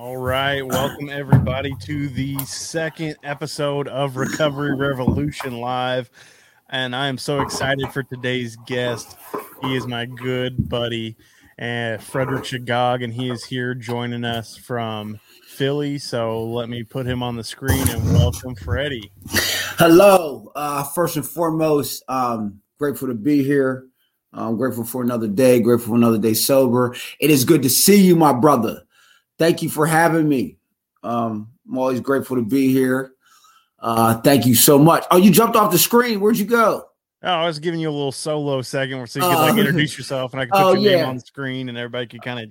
All right. Welcome, everybody, to the second episode of Recovery Revolution Live. And I am so excited for today's guest. He is my good buddy, uh, Frederick Shagog, and he is here joining us from Philly. So let me put him on the screen and welcome Freddie. Hello. Uh, first and foremost, um, grateful to be here. I'm grateful for another day, grateful for another day sober. It is good to see you, my brother. Thank you for having me. Um, I'm always grateful to be here. Uh, thank you so much. Oh, you jumped off the screen. Where'd you go? Oh, I was giving you a little solo segment so you could like Oh. introduce yourself and I could put Oh, your name on the screen and everybody could kind of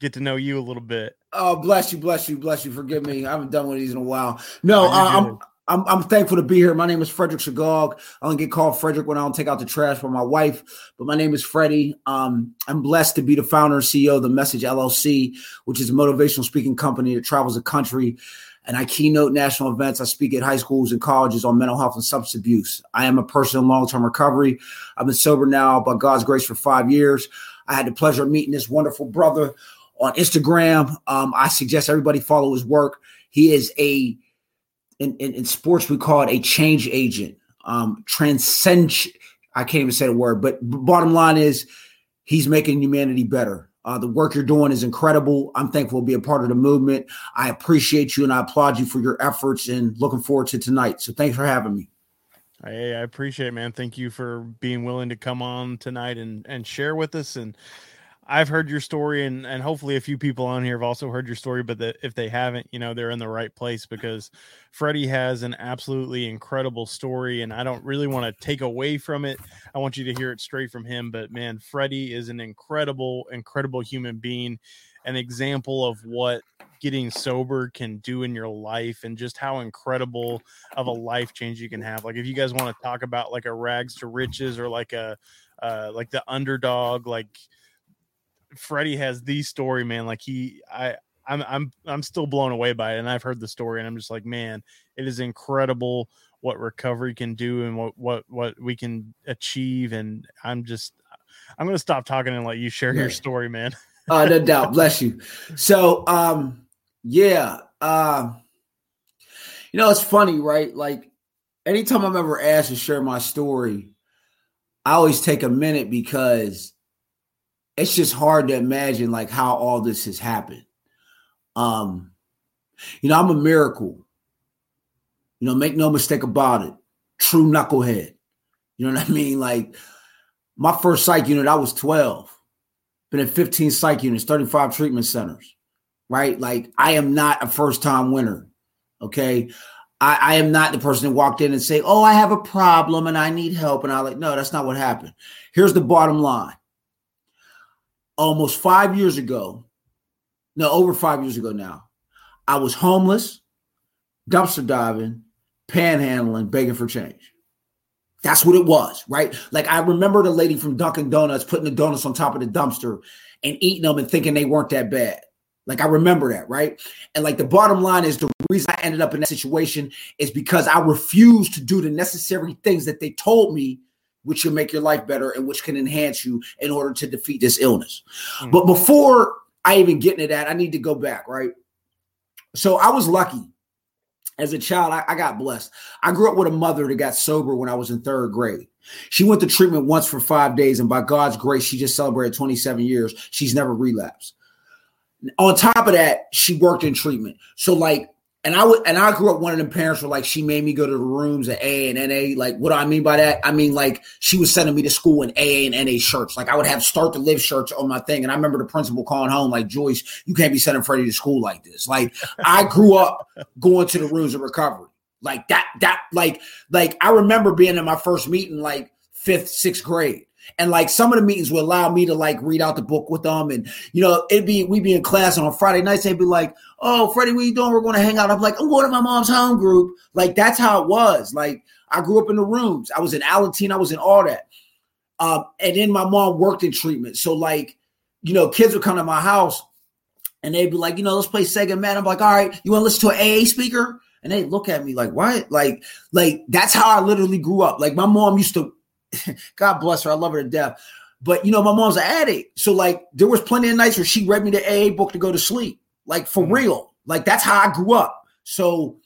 get to know you a little bit. Oh, bless you, bless you, bless you. Forgive me. I haven't done one of these in a while. No, Oh, uh, I'm. I'm I'm thankful to be here. My name is Frederick Shagog. I only get called Frederick when I don't take out the trash for my wife, but my name is Freddie. Um, I'm blessed to be the founder and CEO of the Message LLC, which is a motivational speaking company that travels the country. And I keynote national events. I speak at high schools and colleges on mental health and substance abuse. I am a person in long term recovery. I've been sober now, by God's grace, for five years. I had the pleasure of meeting this wonderful brother on Instagram. Um, I suggest everybody follow his work. He is a in, in, in sports we call it a change agent. Um, transcend. I can't even say the word, but bottom line is he's making humanity better. Uh, the work you're doing is incredible. I'm thankful to be a part of the movement. I appreciate you and I applaud you for your efforts and looking forward to tonight. So thanks for having me. Hey, I appreciate it, man. Thank you for being willing to come on tonight and and share with us. And I've heard your story, and and hopefully a few people on here have also heard your story. But if they haven't, you know, they're in the right place because Freddie has an absolutely incredible story, and I don't really want to take away from it. I want you to hear it straight from him. But man, Freddie is an incredible, incredible human being, an example of what getting sober can do in your life and just how incredible of a life change you can have. Like if you guys want to talk about like a rags to riches or like a uh like the underdog, like Freddie has the story, man. Like he I I'm I'm I'm still blown away by it. And I've heard the story and I'm just like, man, it is incredible what recovery can do and what what what we can achieve. And I'm just I'm gonna stop talking and let you share your story, man. Uh, no doubt. Bless you. So, um, yeah. Uh, you know, it's funny, right? Like, anytime I'm ever asked to share my story, I always take a minute because it's just hard to imagine like how all this has happened. Um, you know, I'm a miracle. You know, make no mistake about it. True knucklehead. You know what I mean? Like my first psych unit, I was 12 been in 15 psych units, 35 treatment centers, right? Like I am not a first time winner. Okay. I, I am not the person that walked in and say, Oh, I have a problem and I need help. And I like, no, that's not what happened. Here's the bottom line. Almost five years ago, no, over five years ago now, I was homeless, dumpster diving, panhandling, begging for change. That's what it was, right? Like I remember the lady from Dunkin' Donuts putting the donuts on top of the dumpster and eating them and thinking they weren't that bad. Like I remember that, right? And like the bottom line is the reason I ended up in that situation is because I refused to do the necessary things that they told me which will make your life better and which can enhance you in order to defeat this illness. Mm. But before I even get into that, I need to go back, right? So I was lucky as a child, I, I got blessed. I grew up with a mother that got sober when I was in third grade. She went to treatment once for five days, and by God's grace, she just celebrated 27 years. She's never relapsed. On top of that, she worked in treatment. So, like, and I would, and I grew up one of them parents were like she made me go to the rooms at A and NA. Like, what do I mean by that? I mean like she was sending me to school in A and NA shirts. Like, I would have start to live shirts on my thing. And I remember the principal calling home like, Joyce, you can't be sending Freddie to school like this. Like, I grew up going to the rooms of recovery. Like that, that, like, like I remember being in my first meeting, like fifth, sixth grade. And like some of the meetings would allow me to like read out the book with them. And you know, it'd be we'd be in class and on Friday nights, they'd be like, Oh, Freddie, what you doing? We're gonna hang out. I'm like, I'm going to my mom's home group. Like that's how it was. Like I grew up in the rooms. I was in Alateen, I was in all that. Um, and then my mom worked in treatment. So like, you know, kids would come to my house and they'd be like, you know, let's play Sega Man. I'm like, all right, you want to listen to an AA speaker? And they look at me like, what? Like, like that's how I literally grew up. Like my mom used to, God bless her, I love her to death. But you know, my mom's an addict. So like there was plenty of nights where she read me the AA book to go to sleep. Like for mm-hmm. real. Like that's how I grew up. So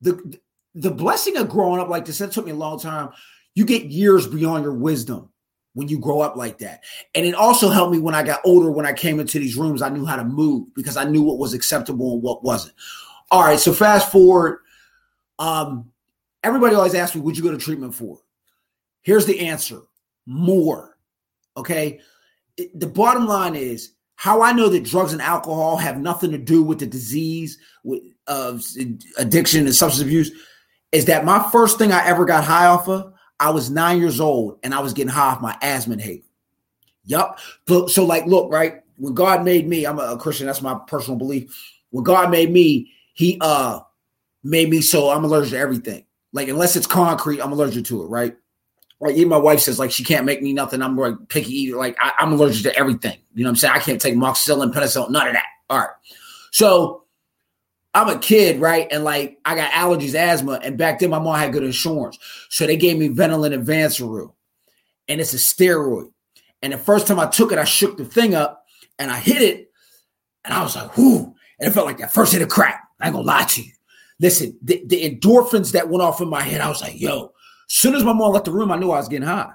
the the blessing of growing up like this, that took me a long time. You get years beyond your wisdom when you grow up like that. And it also helped me when I got older, when I came into these rooms, I knew how to move because I knew what was acceptable and what wasn't. All right, so fast forward. Um, everybody always asks me, would you go to treatment for? Here's the answer more. Okay. The bottom line is how I know that drugs and alcohol have nothing to do with the disease of addiction and substance abuse is that my first thing I ever got high off of, I was nine years old and I was getting high off my asthma inhaler. Yup. So, like, look, right? When God made me, I'm a Christian, that's my personal belief. When God made me, he uh made me so I'm allergic to everything. Like, unless it's concrete, I'm allergic to it, right? Like even my wife says, like she can't make me nothing. I'm like picky eater. Like I, am allergic to everything. You know what I'm saying? I can't take moxicillin, penicillin, none of that. All right. So I'm a kid, right? And like I got allergies, asthma, and back then my mom had good insurance, so they gave me Ventolin and Vanceril, and it's a steroid. And the first time I took it, I shook the thing up and I hit it, and I was like, "Whoo!" And it felt like that first hit of crack. I ain't gonna lie to you. Listen, the, the endorphins that went off in my head, I was like, "Yo." Soon as my mom left the room, I knew I was getting high.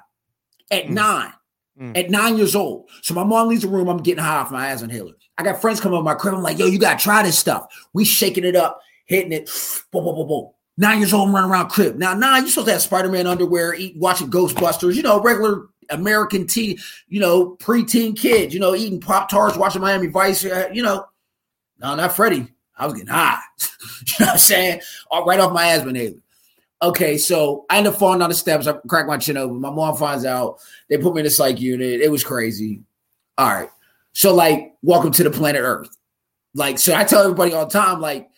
At mm. nine, mm. at nine years old. So my mom leaves the room, I'm getting high off my asthma inhaler. I got friends coming to my crib. I'm like, yo, you gotta try this stuff. We shaking it up, hitting it, boom, boom, boom, boom. Nine years old, I'm running around crib. Now, nine, you supposed to have Spider-Man underwear, eat, watching Ghostbusters, you know, regular American teen, you know, preteen kid, you know, eating Pop Tarts, watching Miami Vice, uh, you know. No, not Freddie. I was getting high. you know what I'm saying? All right off my asthma inhaler. Okay, so I end up falling down the steps. I crack my chin open. My mom finds out. They put me in a psych unit. It was crazy. All right. So, like, welcome to the planet Earth. Like, so I tell everybody all the time, like,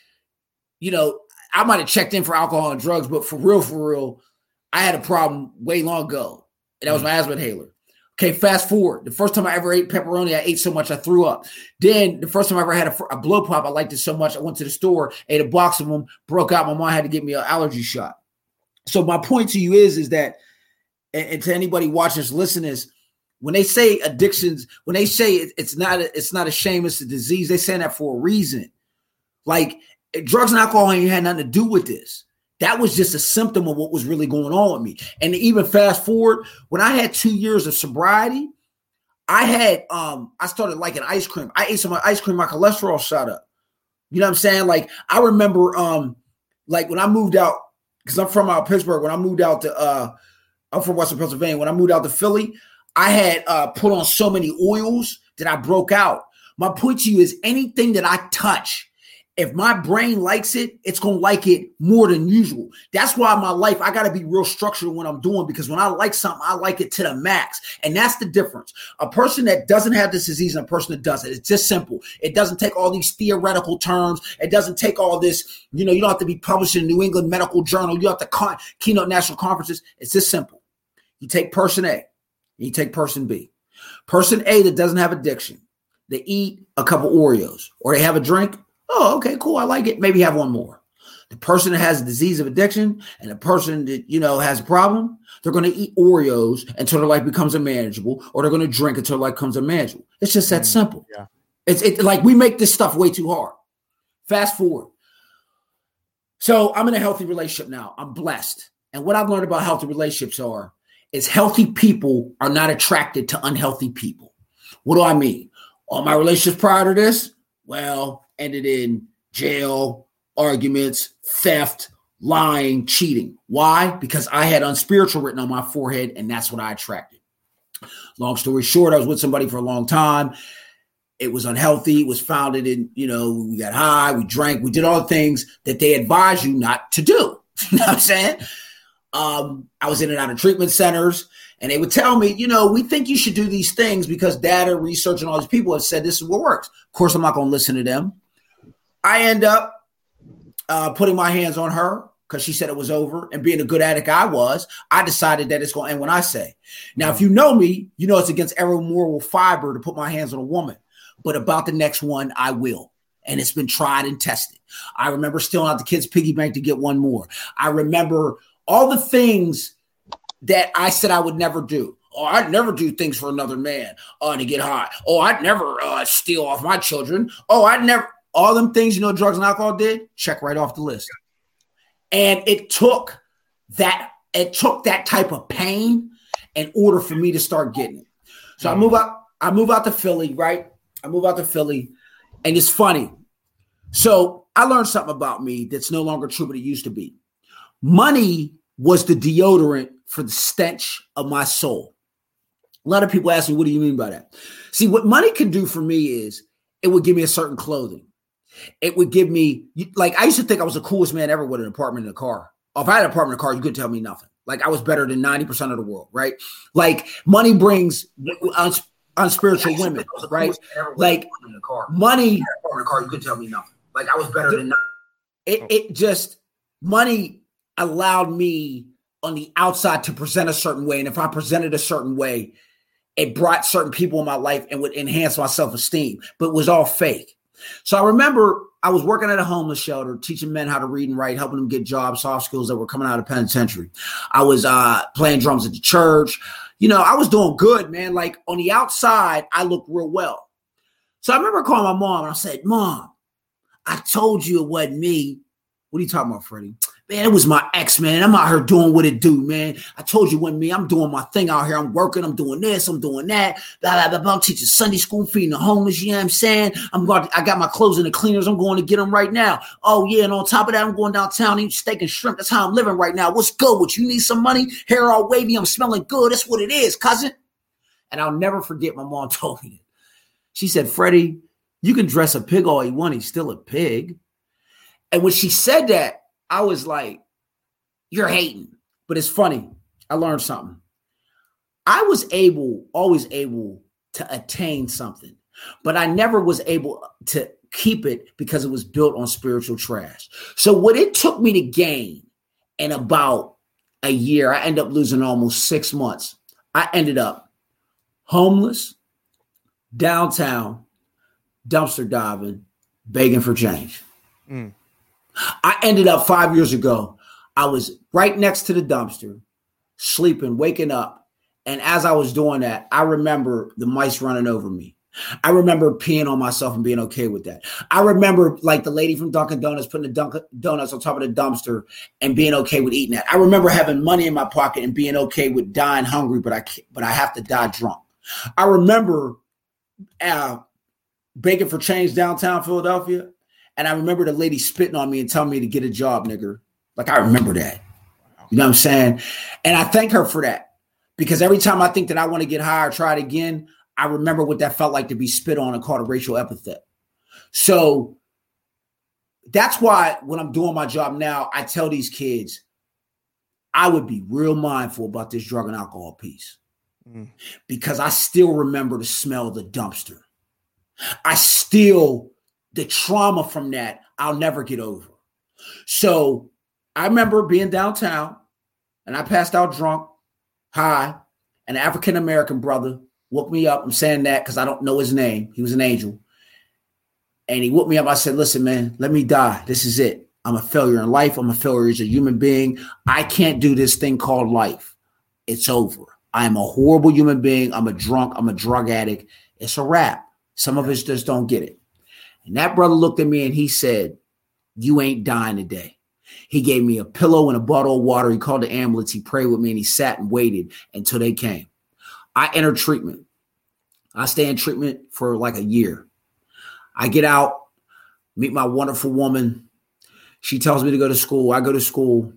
you know, I might have checked in for alcohol and drugs, but for real, for real, I had a problem way long ago. And that was mm. my asthma inhaler. Okay, fast forward. The first time I ever ate pepperoni, I ate so much I threw up. Then the first time I ever had a, a blow pop, I liked it so much. I went to the store, ate a box of them, broke out. My mom had to give me an allergy shot. So my point to you is, is that, and, to anybody watching listening, when they say addictions, when they say it, it's not, a, it's not a shame, it's a disease. They saying that for a reason. Like drugs and alcohol ain't had nothing to do with this. That was just a symptom of what was really going on with me. And even fast forward, when I had two years of sobriety, I had um I started liking ice cream. I ate some ice cream, my cholesterol shot up. You know what I'm saying? Like I remember um like when I moved out because I'm from out Pittsburgh. When I moved out to, uh, I'm from Western Pennsylvania. When I moved out to Philly, I had uh, put on so many oils that I broke out. My point to you is anything that I touch if my brain likes it, it's gonna like it more than usual. That's why my life, I gotta be real structured when I'm doing because when I like something, I like it to the max. And that's the difference. A person that doesn't have this disease and a person that does it, it's just simple. It doesn't take all these theoretical terms, it doesn't take all this, you know, you don't have to be published in New England Medical Journal, you have to con- keynote national conferences. It's just simple. You take person A, you take person B. Person A that doesn't have addiction, they eat a couple Oreos or they have a drink Oh, okay, cool. I like it. Maybe have one more. The person that has a disease of addiction and the person that you know has a problem, they're going to eat Oreos until their life becomes unmanageable, or they're going to drink until their life becomes unmanageable. It's just that mm, simple. Yeah. It's it, like we make this stuff way too hard. Fast forward. So I'm in a healthy relationship now. I'm blessed. And what I've learned about healthy relationships are is healthy people are not attracted to unhealthy people. What do I mean? All my relationships prior to this, well, ended in jail, arguments, theft, lying, cheating. Why? Because I had unspiritual written on my forehead, and that's what I attracted. Long story short, I was with somebody for a long time. It was unhealthy. It was founded in, you know, we got high, we drank, we did all the things that they advise you not to do. you know what I'm saying? Um, I was in and out of treatment centers, and they would tell me, you know, we think you should do these things because data, research, and all these people have said this is what works. Of course, I'm not going to listen to them. I end up uh, putting my hands on her because she said it was over. And being a good addict I was, I decided that it's going to end when I say. Now, if you know me, you know it's against every moral fiber to put my hands on a woman. But about the next one, I will. And it's been tried and tested. I remember stealing out the kids' piggy bank to get one more. I remember all the things that I said I would never do. Oh, I'd never do things for another man uh, to get high. Oh, I'd never uh, steal off my children. Oh, I'd never all them things you know drugs and alcohol did, check right off the list. And it took that it took that type of pain in order for me to start getting it. So I mm. move out, I move out to Philly, right? I move out to Philly, and it's funny. So I learned something about me that's no longer true, but it used to be. Money was the deodorant for the stench of my soul. A lot of people ask me, what do you mean by that? See, what money can do for me is it would give me a certain clothing. It would give me, like, I used to think I was the coolest man ever with an apartment and a car. If I had an apartment and a car, you couldn't tell me nothing. Like, I was better than 90% of the world, right? Like, money brings uns- unspiritual women, right? Like, money, apartment car, you couldn't tell me nothing. Like, I was better than it, it just, money allowed me on the outside to present a certain way. And if I presented a certain way, it brought certain people in my life and would enhance my self esteem, but it was all fake. So I remember I was working at a homeless shelter, teaching men how to read and write, helping them get jobs, soft skills that were coming out of penitentiary. I was uh, playing drums at the church. You know, I was doing good, man. Like on the outside, I looked real well. So I remember calling my mom and I said, Mom, I told you it wasn't me. What are you talking about, Freddie? Man, it was my ex, man. I'm out here doing what it do, man. I told you when me, I'm doing my thing out here. I'm working, I'm doing this, I'm doing that. Blah, blah, blah, blah. I'm teaching Sunday school, feeding the homeless, you know what I'm saying? I'm going to, I got my clothes in the cleaners. I'm going to get them right now. Oh, yeah. And on top of that, I'm going downtown eating steak and shrimp. That's how I'm living right now. What's good with you? Need some money? Hair all wavy. I'm smelling good. That's what it is, cousin. And I'll never forget my mom told me. She said, Freddie, you can dress a pig all you want. He's still a pig. And when she said that, I was like, you're hating. But it's funny. I learned something. I was able, always able to attain something, but I never was able to keep it because it was built on spiritual trash. So what it took me to gain in about a year, I ended up losing almost six months. I ended up homeless, downtown, dumpster diving, begging for change. Mm. I ended up five years ago. I was right next to the dumpster, sleeping, waking up. And as I was doing that, I remember the mice running over me. I remember peeing on myself and being okay with that. I remember like the lady from Dunkin' Donuts putting the Dunkin' Donuts on top of the dumpster and being okay with eating that. I remember having money in my pocket and being okay with dying hungry, but I but I have to die drunk. I remember uh, begging for change downtown Philadelphia and I remember the lady spitting on me and telling me to get a job, nigger. Like I remember that. You know what I'm saying? And I thank her for that. Because every time I think that I want to get higher, try it again, I remember what that felt like to be spit on and called a racial epithet. So that's why when I'm doing my job now, I tell these kids, I would be real mindful about this drug and alcohol piece. Mm. Because I still remember the smell of the dumpster. I still the trauma from that I'll never get over. So I remember being downtown and I passed out drunk, high. An African American brother woke me up. I'm saying that because I don't know his name. He was an angel. And he woke me up. I said, Listen, man, let me die. This is it. I'm a failure in life. I'm a failure as a human being. I can't do this thing called life. It's over. I am a horrible human being. I'm a drunk. I'm a drug addict. It's a wrap. Some of us just don't get it. And that brother looked at me and he said, You ain't dying today. He gave me a pillow and a bottle of water. He called the ambulance. He prayed with me and he sat and waited until they came. I entered treatment. I stay in treatment for like a year. I get out, meet my wonderful woman. She tells me to go to school. I go to school.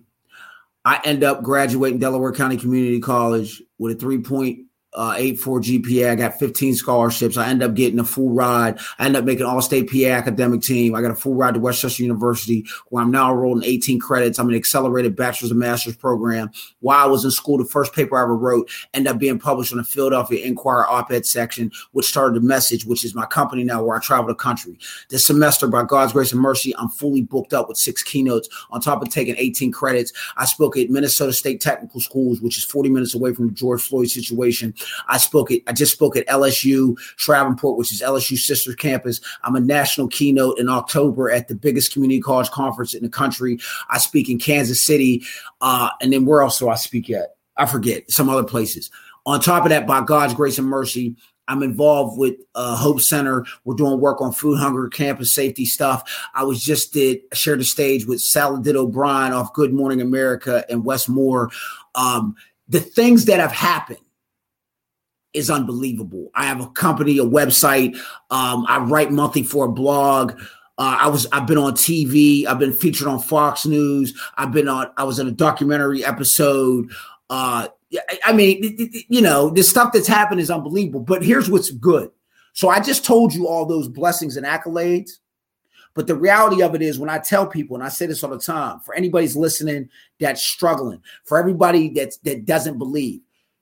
I end up graduating Delaware County Community College with a 3.0 uh, 8.4 GPA. I got 15 scholarships. I end up getting a full ride. I end up making all state PA academic team. I got a full ride to West Chester University where I'm now enrolled in 18 credits. I'm an accelerated bachelor's and master's program. While I was in school, the first paper I ever wrote ended up being published on the Philadelphia Inquirer op-ed section, which started the message, which is my company now where I travel the country. This semester, by God's grace and mercy, I'm fully booked up with six keynotes on top of taking 18 credits. I spoke at Minnesota State Technical Schools, which is 40 minutes away from the George Floyd situation. I spoke at I just spoke at LSU Shreveport, which is LSU sister campus. I'm a national keynote in October at the biggest community college conference in the country. I speak in Kansas City, uh, and then where else do I speak at? I forget some other places. On top of that, by God's grace and mercy, I'm involved with uh, Hope Center. We're doing work on food hunger, campus safety stuff. I was just did shared the stage with Soledad O'Brien off Good Morning America and Wes Moore. Um, the things that have happened is unbelievable. I have a company, a website. Um, I write monthly for a blog. Uh, I was I've been on TV. I've been featured on Fox News. I've been on. I was in a documentary episode. Uh, I mean, you know, the stuff that's happened is unbelievable. But here's what's good. So I just told you all those blessings and accolades. But the reality of it is, when I tell people, and I say this all the time, for anybody's listening that's struggling, for everybody that's that doesn't believe,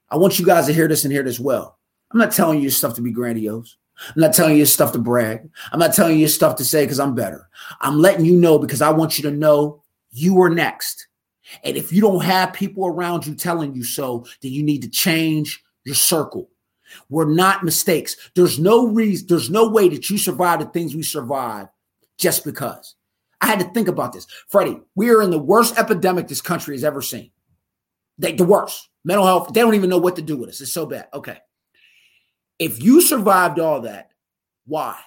I want you guys to hear this and hear this well. I'm not telling you stuff to be grandiose. I'm not telling you stuff to brag. I'm not telling you stuff to say because I'm better. I'm letting you know because I want you to know you are next. And if you don't have people around you telling you so, then you need to change your circle. We're not mistakes. There's no reason, there's no way that you survive the things we survive just because. I had to think about this. Freddie, we are in the worst epidemic this country has ever seen. The worst. Mental health, they don't even know what to do with us. It's so bad. Okay. If you survived all that, why?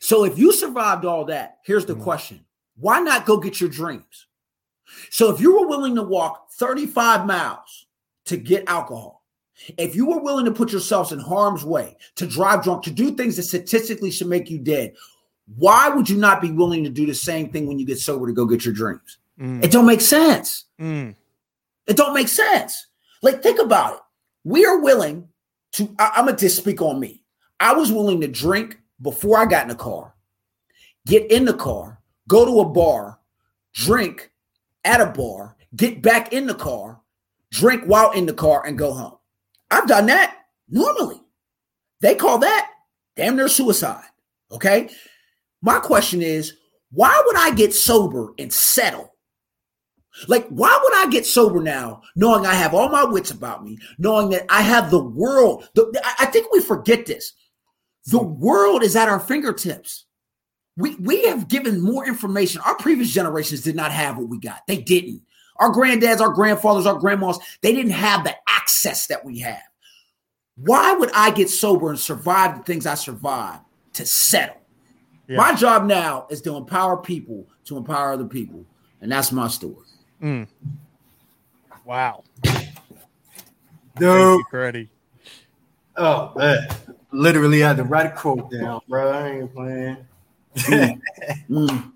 So if you survived all that, here's the mm-hmm. question why not go get your dreams? So if you were willing to walk 35 miles to get alcohol, if you were willing to put yourselves in harm's way, to drive drunk, to do things that statistically should make you dead, why would you not be willing to do the same thing when you get sober to go get your dreams? Mm. It don't make sense. Mm. It don't make sense. Like think about it. We are willing to. I, I'm gonna just speak on me. I was willing to drink before I got in the car, get in the car, go to a bar, drink, at a bar, get back in the car, drink while in the car, and go home. I've done that normally. They call that damn near suicide. Okay. My question is, why would I get sober and settle? Like, why would I get sober now, knowing I have all my wits about me, knowing that I have the world? The, I think we forget this. The world is at our fingertips we we have given more information. Our previous generations did not have what we got. They didn't. Our granddads, our grandfathers, our grandmas, they didn't have the access that we have. Why would I get sober and survive the things I survived to settle? Yeah. My job now is to empower people to empower other people. And that's my story. Mm. Wow. Dude. Oh man. Literally had to write a quote down, bro. I ain't playing. mm.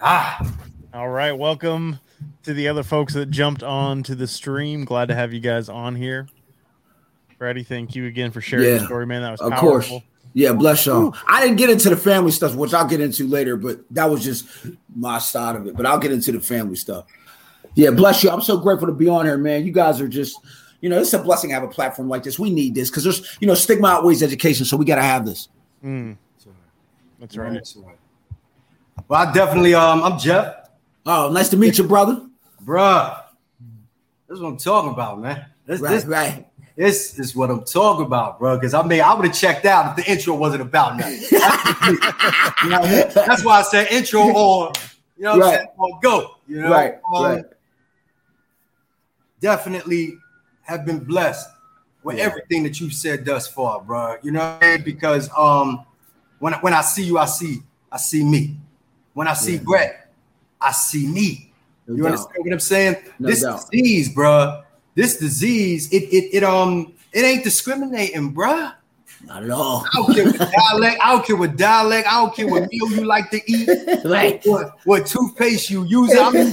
Ah. All right. Welcome to the other folks that jumped on to the stream. Glad to have you guys on here. Freddie, thank you again for sharing yeah, the story, man. That was of powerful. course. Yeah, bless y'all. I didn't get into the family stuff, which I'll get into later, but that was just my side of it. But I'll get into the family stuff. Yeah, bless you. I'm so grateful to be on here, man. You guys are just, you know, it's a blessing to have a platform like this. We need this because there's, you know, stigma outweighs education, so we got to have this. Mm. That's right. That's right. Well, I definitely um I'm Jeff. Oh, nice to meet you, brother. Bruh. This is what I'm talking about, man. This, right, this, right. This is what I'm talking about, bro. Because I mean, I would have checked out if the intro wasn't about nothing. you know, that's why I said intro or you know, right. Saying, or go. You know, right, um, right. Definitely have been blessed with yeah. everything that you've said thus far, bro. You know, because um, when, when I see you, I see I see me. When I see yeah. Brett, I see me. No you doubt. understand what I'm saying? No this doubt. disease, bro. This disease, it it it um it ain't discriminating, bro. Not at all. I don't care what dialect. I don't care what dialect. I don't care what meal you like to eat. right. What, what toothpaste you use. I'm these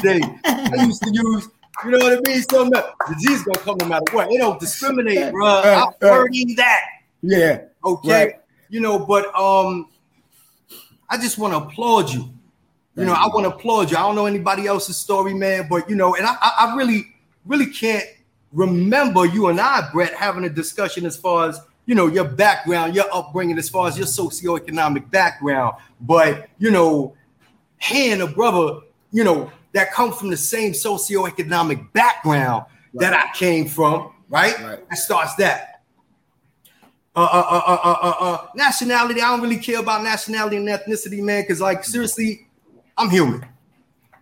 days. I used to use. You know what I mean? So much disease gonna come no matter what. It don't discriminate, bro. I'm learning that. Yeah. Okay. Right you know, but um, I just want to applaud you. You know, I want to applaud you. I don't know anybody else's story, man, but you know, and I, I really, really can't remember you and I, Brett, having a discussion as far as you know your background, your upbringing, as far as your socioeconomic background. But you know, hearing a brother, you know, that come from the same socioeconomic background right. that I came from, right? right? That starts that. Uh uh uh, uh, uh, uh, nationality. I don't really care about nationality and ethnicity, man, because, like, seriously, I'm human.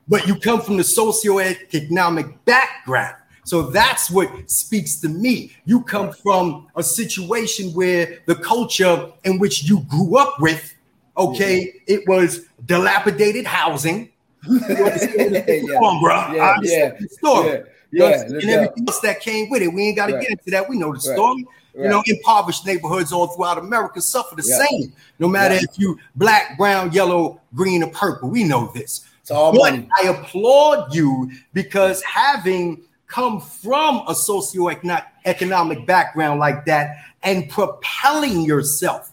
But you come from the socioeconomic background So that's what speaks to me. You come from a situation where the culture in which you grew up with, okay, yeah. it was dilapidated housing. You understand the yeah. Bro. Yeah, yeah, the story. Yeah. Yeah, and everything else that came with it. We ain't got to right. get into that. We know the story. Right. You know, impoverished neighborhoods all throughout America suffer the yeah. same. No matter yeah. if you black, brown, yellow, green, or purple. We know this. It's all but money. I applaud you because having come from a socioeconomic background like that and propelling yourself,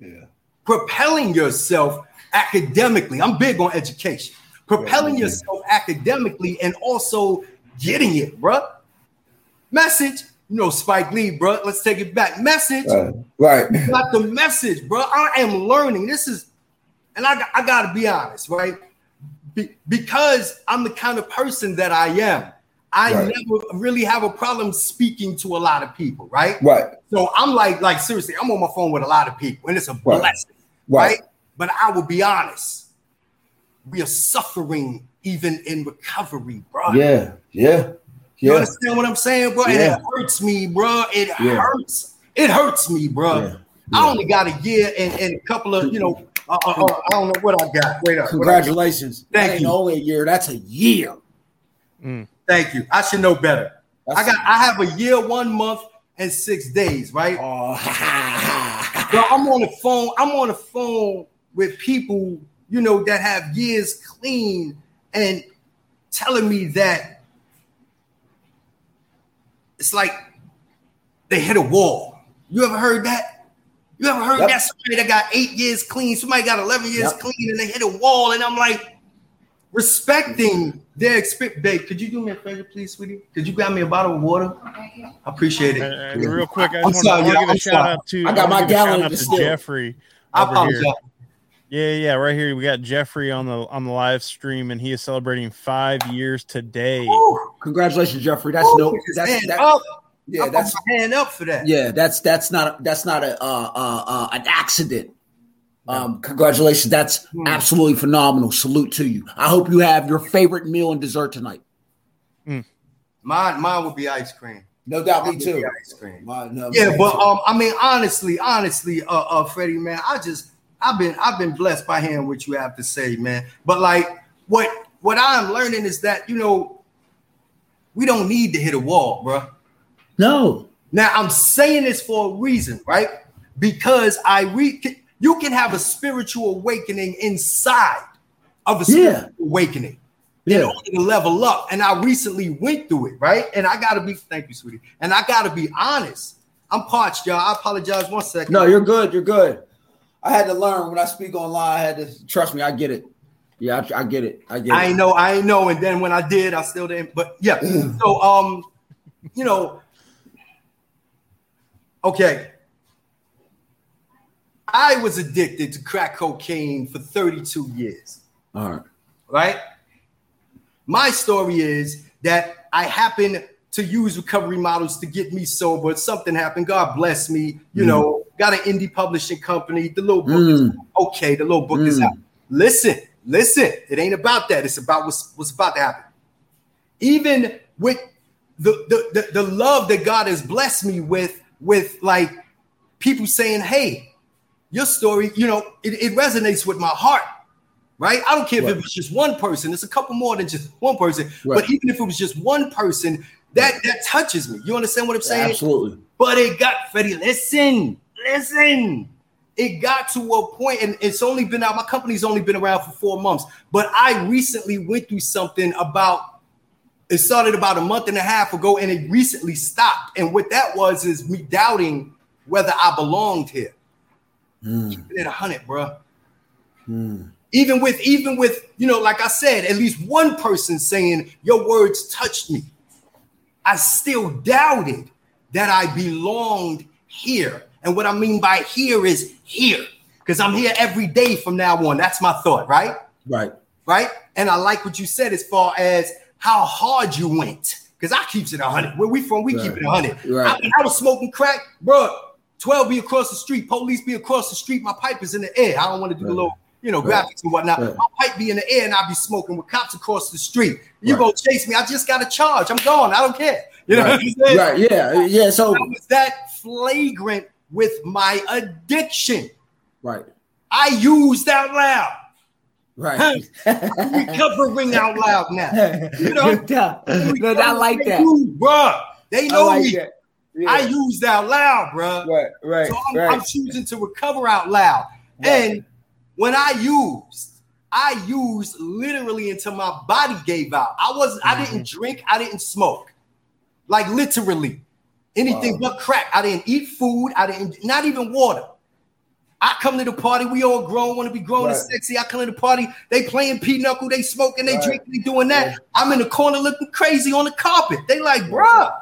yeah. propelling yourself academically. I'm big on education. Propelling yourself academically and also getting it, bro. Message, you know, Spike Lee, bro. Let's take it back. Message, right? right. got the message, bro. I am learning. This is, and I, I got to be honest, right? Be, because I'm the kind of person that I am. I right. never really have a problem speaking to a lot of people, right? Right. So I'm like, like seriously, I'm on my phone with a lot of people, and it's a blessing, right. right? But I will be honest, we are suffering even in recovery, bro. Yeah, yeah. You yeah. understand what I'm saying, bro? Yeah. And it hurts me, bro. It yeah. hurts. It hurts me, bro. Yeah. I only got a year and, and a couple of, you know, uh, uh, uh, I don't know what I got. Wait up. Congratulations. Thank you. Only a year. That's a year. Mm. Thank you. I should know better. That's I got. I have a year, one month, and six days. Right. Oh. but I'm on the phone. I'm on the phone with people, you know, that have years clean and telling me that it's like they hit a wall. You ever heard that? You ever heard yep. that somebody that got eight years clean, somebody got 11 years yep. clean, and they hit a wall, and I'm like, respecting their experience. Babe, could you do me a favor, please, sweetie? Could you grab me a bottle of water? I appreciate it. Uh, real quick, I just want to give a shout out to I got my gallon to Jeffrey. I apologize. Here. Yeah, yeah, right here we got Jeffrey on the on the live stream, and he is celebrating five years today. Ooh, congratulations, Jeffrey. That's Ooh, no, that's that, up. yeah, that's hand up for that. Yeah, that's that's not that's not a uh, uh, uh, an accident. Um, congratulations, that's hmm. absolutely phenomenal. Salute to you. I hope you have your favorite meal and dessert tonight. Mm. Mine, mine would be ice cream. No doubt, me too. Ice cream. Mine, no, yeah, but um, I mean, honestly, honestly, uh, uh, Freddie, man, I just I've been I've been blessed by hearing what you have to say, man. But like what what I'm learning is that you know we don't need to hit a wall, bro. No. Now I'm saying this for a reason, right? Because I read you can have a spiritual awakening inside of a spiritual yeah. awakening yeah. in order to level up. And I recently went through it, right? And I gotta be thank you, sweetie. And I gotta be honest. I'm parched, y'all. I apologize one second. No, you're good. You're good. I had to learn when I speak online. I had to trust me. I get it. Yeah, I, I get it. I get it. I it. know. I know. And then when I did, I still didn't. But yeah. so um, you know, okay. I was addicted to crack cocaine for 32 years. All right. Right. My story is that I happened to use recovery models to get me sober. Something happened. God bless me. You mm. know, got an indie publishing company. The little book mm. is okay. The little book mm. is out. Listen, listen. It ain't about that. It's about what's, what's about to happen. Even with the, the, the, the love that God has blessed me with, with like people saying, hey, your story, you know, it, it resonates with my heart right? I don't care right. if it was just one person. It's a couple more than just one person. Right. But even if it was just one person, that that touches me. You understand what I'm saying? Absolutely. But it got Freddie. Listen, listen. It got to a point, and it's only been out. My company's only been around for four months, but I recently went through something about. It started about a month and a half ago, and it recently stopped. And what that was is me doubting whether I belonged here. Mm. Keeping it a hundred, bro. Mm. Even with, even with, you know, like I said, at least one person saying your words touched me. I still doubted that I belonged here. And what I mean by here is here, because I'm here every day from now on. That's my thought, right? Right. Right. And I like what you said as far as how hard you went, because I keeps it 100. Where we from, we right. keep it 100. Right. I, I, was smoking crack, bro. 12 be across the street, police be across the street, my pipe is in the air. I don't want to do right. the little, you know, graphics and whatnot. Right. My pipe be in the air and I'll be smoking with cops across the street. You Right. go chase me, I just got a charge. I'm gone. I don't care. You know right. what I'm saying? right, yeah, yeah. So I was that flagrant with my addiction. right, I used out loud. right. Recovering out loud now. You know? no, I like that. Dude, bruh. They I know like me. Yeah. I used out loud, bruh. right, right, So I'm, right. I'm choosing to recover out loud. Right. And when I used, I used literally until my body gave out. I was I Mm-hmm. didn't drink, I didn't smoke. Like literally anything Wow. but crack. I didn't eat food, I didn't not even water. I come to the party, we all grown, want to be grown and sexy. I come to the party, they playing pinochle, they smoking, they Right. drinking, they doing that. Right. I'm in the corner looking crazy on the carpet. They like, bruh,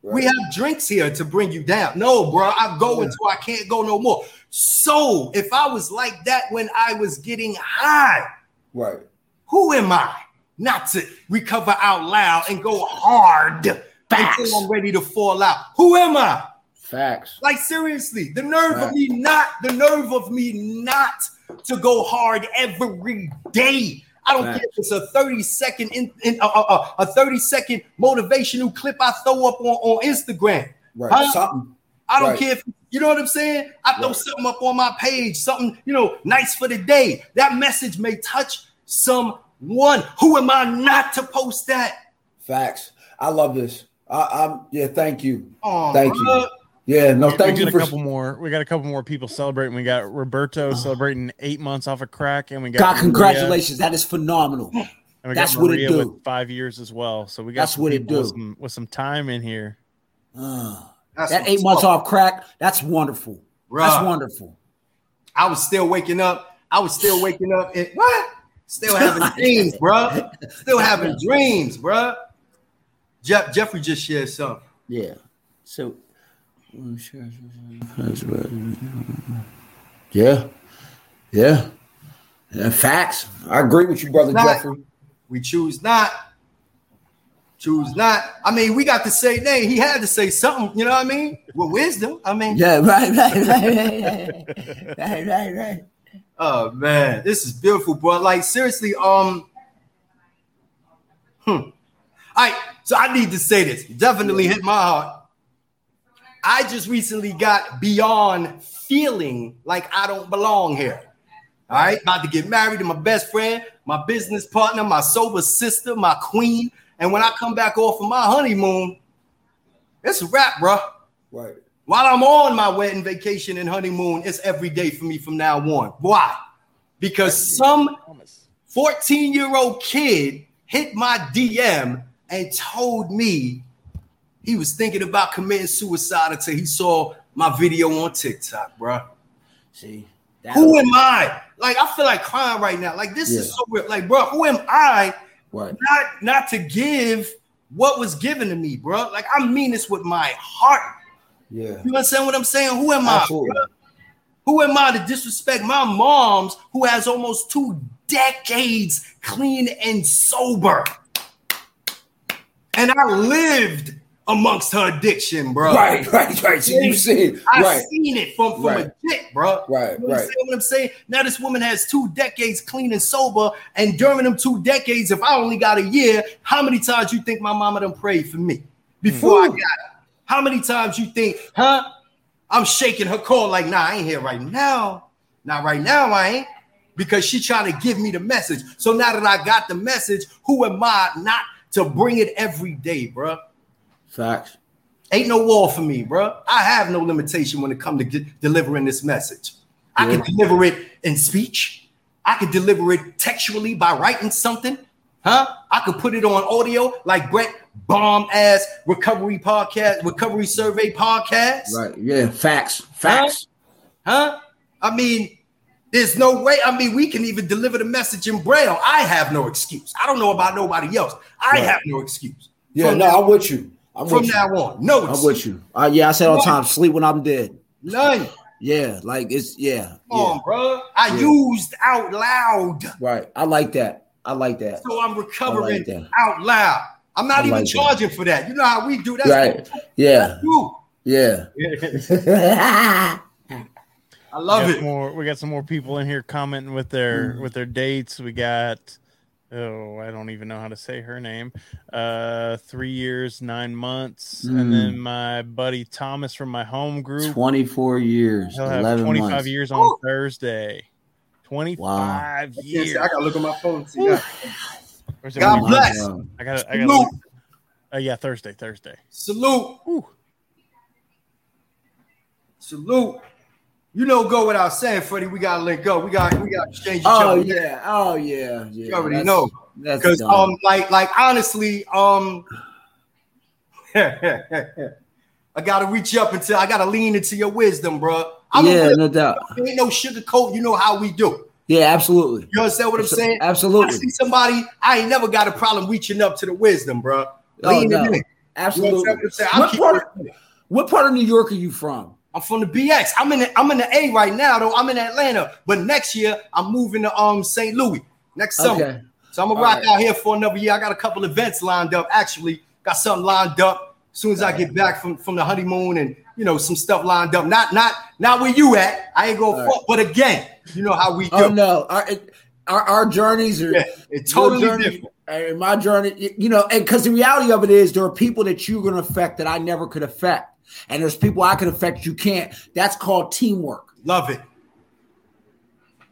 we have drinks here to bring you down. No, bro, I go Yeah. until I can't go no more. So if I was like that when I was getting high, right. who am I not to recover out loud and go hard Facts. I'm ready to fall out? Who am I? Facts. Like seriously, the nerve Right. of me not, the nerve of me not to go hard every day. I don't Facts. care if it's a 30 second in, in uh, uh, uh, a 30 second motivational clip I throw up on, on Instagram. Right. Huh? Something. I don't Right. care if you know what I'm saying. I throw Right. something up on my page, something you know, nice for the day. That message may touch someone. Who am I not to post that? Facts. I love this. I, I'm yeah. Thank you. Oh, Thank you. Yeah. No. We- Thank we you got for. a couple more. We got a couple more people celebrating. We got Roberto celebrating eight months off of crack, and we got God, Maria- congratulations. That is phenomenal. and we That's got what it do. with five years as well. So we got That's some what it people with do. some, with some time in here. Uh, that eight months off crack. That's wonderful. Bruh. That's wonderful. I was still waking up. I was still waking up. And what? Still having dreams, bro. Still having dreams, bruh. Jeff Jeffrey just shared something. Yeah. So. Yeah. Yeah. Yeah, facts. I agree with you, brother Nah. Jeffrey. We choose not. Choose not. I mean, we got to say name. He had to say something, you know what I mean? With wisdom. I mean, Yeah, right, right, right, right, right, right, right. oh man, this is beautiful, bro. Like, seriously, um, hmm. All right, so I need to say this. Definitely hit my heart. I just recently got beyond feeling like I don't belong here. All right, about to get married to my best friend, my business partner, my sober sister, my queen. And when I come back off of my honeymoon, it's a wrap, bro. Right. While I'm on my wedding vacation and honeymoon, it's every day for me from now on. Why? Because some 14 year old kid hit my DM and told me he was thinking about committing suicide until he saw my video on TikTok, bro. See, that Who am I? Like, I feel like crying right now. Like, this Yeah. is so weird. Like, bro, who am I right. not not to give what was given to me, bro? Like, I mean this with my heart. Yeah. You understand what I'm saying? Who am I? Absolutely. bruh? Who am I to disrespect my mom's who has almost two decades clean and sober? And I lived amongst her addiction, bro. Right, right, right. So you see. I Right. seen it from, from Right. a chick, bro. Right, You right. what I'm saying? Now this woman has two decades clean and sober, and during them two decades, if I only got a year, how many times you think my mama done prayed for me before I got her? How many times you think, huh? I'm shaking her call like, nah, I ain't here right now. Not right now, I ain't. Because she trying to give me the message. So now that I got the message, who am I not to bring it every day, bro? Facts. Ain't no wall for me, bro. I have no limitation when it comes to de- delivering this message. I can deliver it in speech. I could deliver it textually by writing something. Huh? I could put it on audio like Brett bomb ass recovery podcast, recovery survey podcast. Right. Yeah. Facts. Facts. Huh? I mean, there's no way. I mean, we can even deliver the message in braille. I have no excuse. I don't know about nobody else. I Right. have no excuse. Yeah. From No, now- I'm with you. I'm From with you. now on, no I'm with you. Uh, yeah, I said all the time, sleep when I'm dead. None. Yeah, like it's yeah. Come yeah. on, bro. I Yeah. used out loud. Right. I like that. I like that. So I'm recovering like that. out loud. I'm not I even like that. charging for that. You know how we do that. Right. Yeah. You. Yeah. I love we it. More, we got some more people in here commenting with their with their dates. We got oh, I don't even know how to say her name. Uh, three years, nine months, and then my buddy Thomas from my home group. 24 years, He'll have 11 25 years on Thursday. 25 I can't years. say- I gotta look at my phone. See, yeah. God bless. Wow. I got. I got. Salute. Uh, yeah, Thursday. Thursday. Salute. Ooh. Salute. You know, go without saying, Freddie. We gotta link up. We got we got to exchange Oh other. yeah, oh yeah, yeah. You already That's- know. Because um, like like honestly, um, I gotta reach up until I gotta lean into your wisdom, bro. I'm yeah, no doubt. ain't no sugarcoat. You know how we do. Yeah, absolutely. You understand what I'm saying? Absolutely. I Absolutely. see somebody. I ain't never got a problem reaching up to the wisdom, bro. Oh, no. it in. You Absolutely. what What part, what part of New York are you from? I'm from the BX. I'm in the, I'm in the A right now, though. I'm in Atlanta, but next year I'm moving to um St. Louis next summer. Okay. So I'm gonna All rock right. out here for another year. I got a couple events lined up. Actually, got something lined up. As soon as I get back from, from the honeymoon and you know some stuff lined up. Not not not where you at. I ain't gonna All fuck, but again, you know how we do. Oh no, our our, our journeys are Yeah, it's totally journey, different. And my journey, you know, and because the reality of it is, there are people that you're going to affect that I never could affect, and there's people I can affect you can't. That's called teamwork. Love it.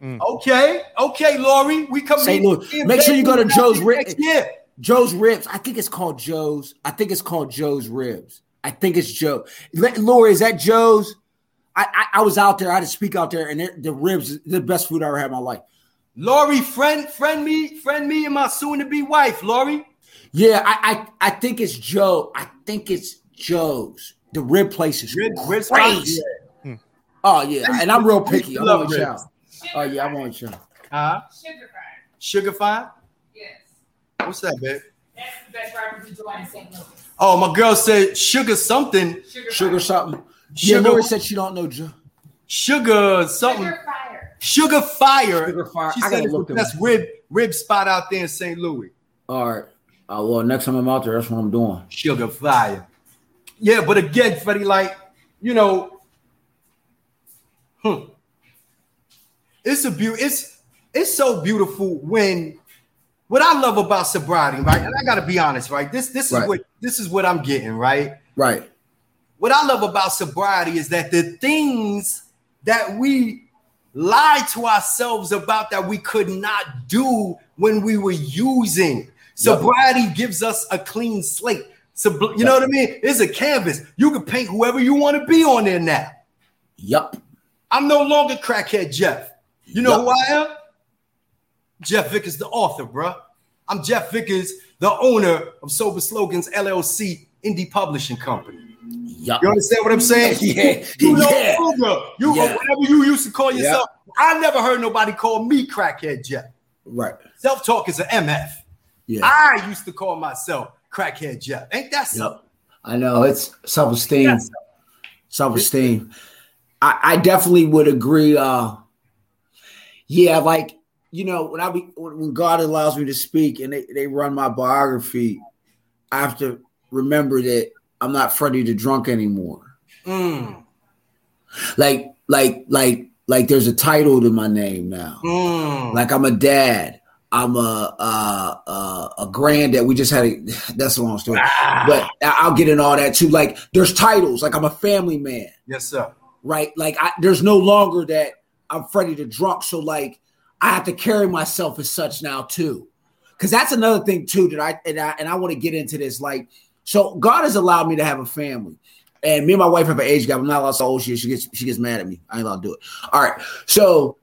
Mm. Okay, okay, Laurie, We come St. Louis. Make sure you go to Joe's Ribs. Ri- Joe's Ribs. I think it's called Joe's. I think it's called Joe's Ribs. I think it's Joe. Lori, is that Joe's? I, I, I was out there. I had to speak out there, and the ribs, is the best food I ever had in my life. Laurie, friend, friend me, friend me, and my soon-to-be wife, Laurie. Yeah, I, I I think it's Joe. I think it's Joe's. The rib place is Rib- rib great. Oh yeah, and I'm real I used picky. I'm love on ribs. y'all. Oh yeah, I'm on y'all. Huh? Sugar fry. Sugar fine? Yes. What's that, babe? That's the best barbecue joint in St. Louis. Oh, my girl said sugar something. Sugar, Sugar something. Sugar- Yeah, Lori said she don't know Joe. Sugar something. Sugar fire. Sugar fire. Sugar Fire. She I said gotta it's the look them best up. rib rib spot out there in St. Louis. All right. Uh, well, next time I'm out there, that's what I'm doing. Sugar fire. Yeah, but again, Freddie, like, you know, hmm. It's a beauty, it's it's so beautiful when what I love about sobriety, right? And I gotta be honest, right? This this is Right. what this is what I'm getting, right? Right. what I love about sobriety is that the things that we lie to ourselves about that we could not do when we were using sobriety gives us a clean slate. So you know what I mean? It's a canvas. You can paint whoever you want to be on there now. Yup. I'm no longer crackhead Jeff. You know Yup. who I am? Jeff Vickers, the author, bruh. I'm Jeff Vickers, the owner of Sober Slogans LLC, indie publishing company. Yup. You understand what I'm saying? Yeah, You know, yeah. You Yeah. whatever you used to call yourself. I never heard nobody call me crackhead Jeff. Right. Self talk is an MF. Yeah. I used to call myself crackhead Jeff. Ain't that something? Yep. I know it's self esteem. Self esteem. I, I definitely would agree. Uh, yeah, like you know, when I be when when God allows me to speak and they, they run my biography, I have to remember that I'm not Freddie the drunk anymore. Mm, Like, like, like, like. There's a title to my name now. mm. Like I'm a dad. I'm a a, a, a granddad. We just had a. That's a long story. Ah. but I'll get in all that too. Like there's titles, like I'm a family man, yes, sir. right? Like I, there's no longer that I'm Freddie the drunk. So like I have to carry myself as such now too, because that's another thing too that I and I and I want to get into this. Like so, God has allowed me to have a family, and me and my wife have an age gap. I'm not allowed to say oh she she gets she gets mad at me. I ain't allowed to do it. All right, so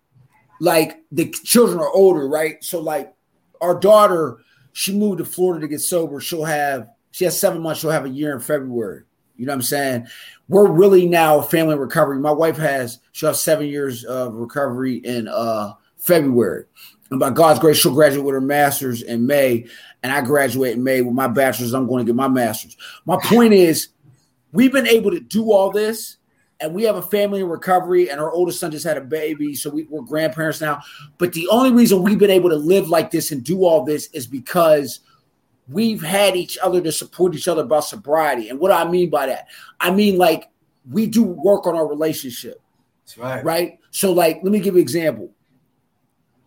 like the children are older, right? So like our daughter, she moved to Florida to get sober. She'll have she has seven months. She'll have a year in February. You know what I'm saying? We're really now family recovery. My wife has she'll have seven years of recovery in uh February. And by God's grace, she'll graduate with her master's in May. And I graduate in May with my bachelor's. I'm going to get my master's. My point is, we've been able to do all this, and we have a family in recovery, and our oldest son just had a baby, so we, we're grandparents now. But the only reason we've been able to live like this and do all this is because we've had each other to support each other about sobriety. And what do I mean by that? I mean like we do work on our relationship. That's right. right? So, like, let me give you an example.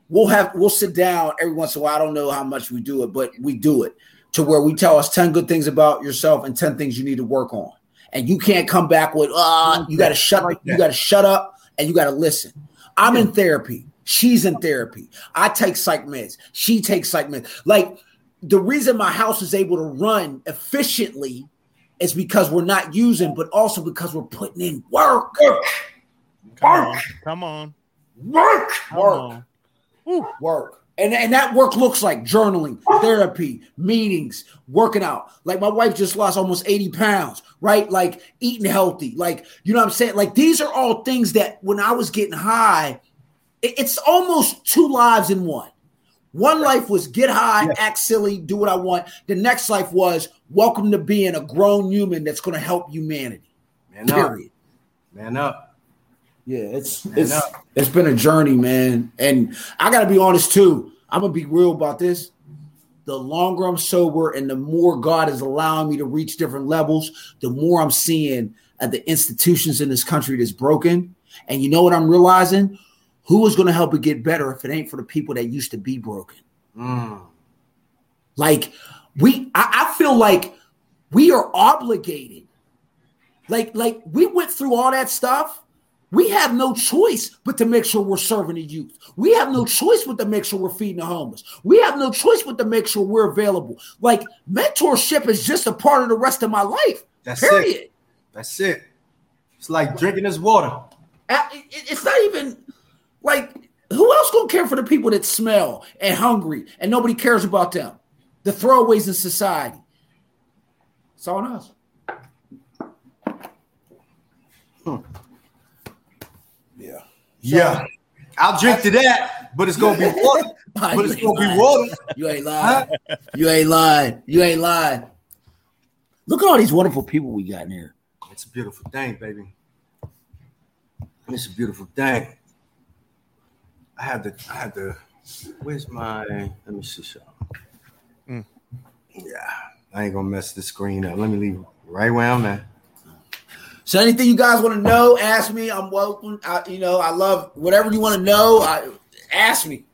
We'll have we'll sit down every once in a while. I don't know how much we do it, but we do it to where we tell us 10 good things about yourself and 10 things you need to work on. And you can't come back with uh you gotta shut Like you gotta shut up and you gotta listen. I'm in therapy. She's in therapy. I take psych meds. She takes psych meds. Like the reason my house is able to run efficiently is because we're not using, but also because we're putting in work. Work. Come on. Come on. Work. Come Work. on. Work. And, and that work looks like journaling, therapy, meetings, working out. Like my wife just lost almost 80 pounds, right? Like eating healthy. Like, you know what I'm saying? Like these are all things that when I was getting high, it- it's almost two lives in one. One life was get high, Yeah. act silly, do what I want. The next life was welcome to being a grown human that's going to help humanity. Man up. Period. Man up. Yeah, it's it's it's been a journey, man. And I gotta be honest too. I'm gonna be real about this. The longer I'm sober and the more God is allowing me to reach different levels, the more I'm seeing at the institutions in this country that's broken. And you know what I'm realizing? Who is gonna help it get better if it ain't for the people that used to be broken? Mm. Like we I, I feel like we are obligated. Like, like we went through all that stuff. We have no choice but to make sure we're serving the youth. We have no choice but to make sure we're feeding the homeless. We have no choice but to make sure we're available. Like mentorship is just a part of the rest of my life. That's period. it. That's it. It's like drinking this water. It's not even like who else gonna care for the people that smell and hungry and nobody cares about them? The throwaways in society. It's on us. Hmm. Yeah. Yeah. I'll drink to that, but it's gonna be water. But it's gonna be water. You ain't lying. You ain't lying. You ain't lying. Look at all these wonderful people we got in here. It's a beautiful thing, baby. It's a beautiful thing. I have the I have the where's my let me see something. Mm. Yeah, I ain't gonna mess the screen up. Let me leave right where I'm at. So anything you guys want to know, ask me. I'm welcome. I, you know, I love whatever you want to know. I, ask me.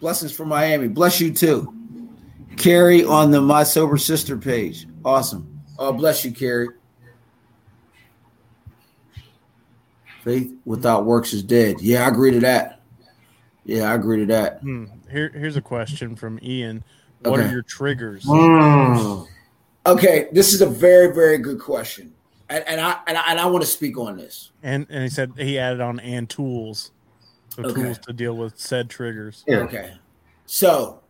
Blessings from Miami. Bless you too. Carrie on the My Sober Sister page. Awesome. Oh, bless you, Carrie. Faith without works is dead. Yeah, I agree to that. Yeah, I agree to that. Hmm. Here, here's a question from Ian. What Okay. are your triggers? Mm. Okay, this is a very, very good question, and, and I and I, and I want to speak on this. And and he said he added on and tools, so Okay. tools to deal with said triggers. Yeah. Okay, so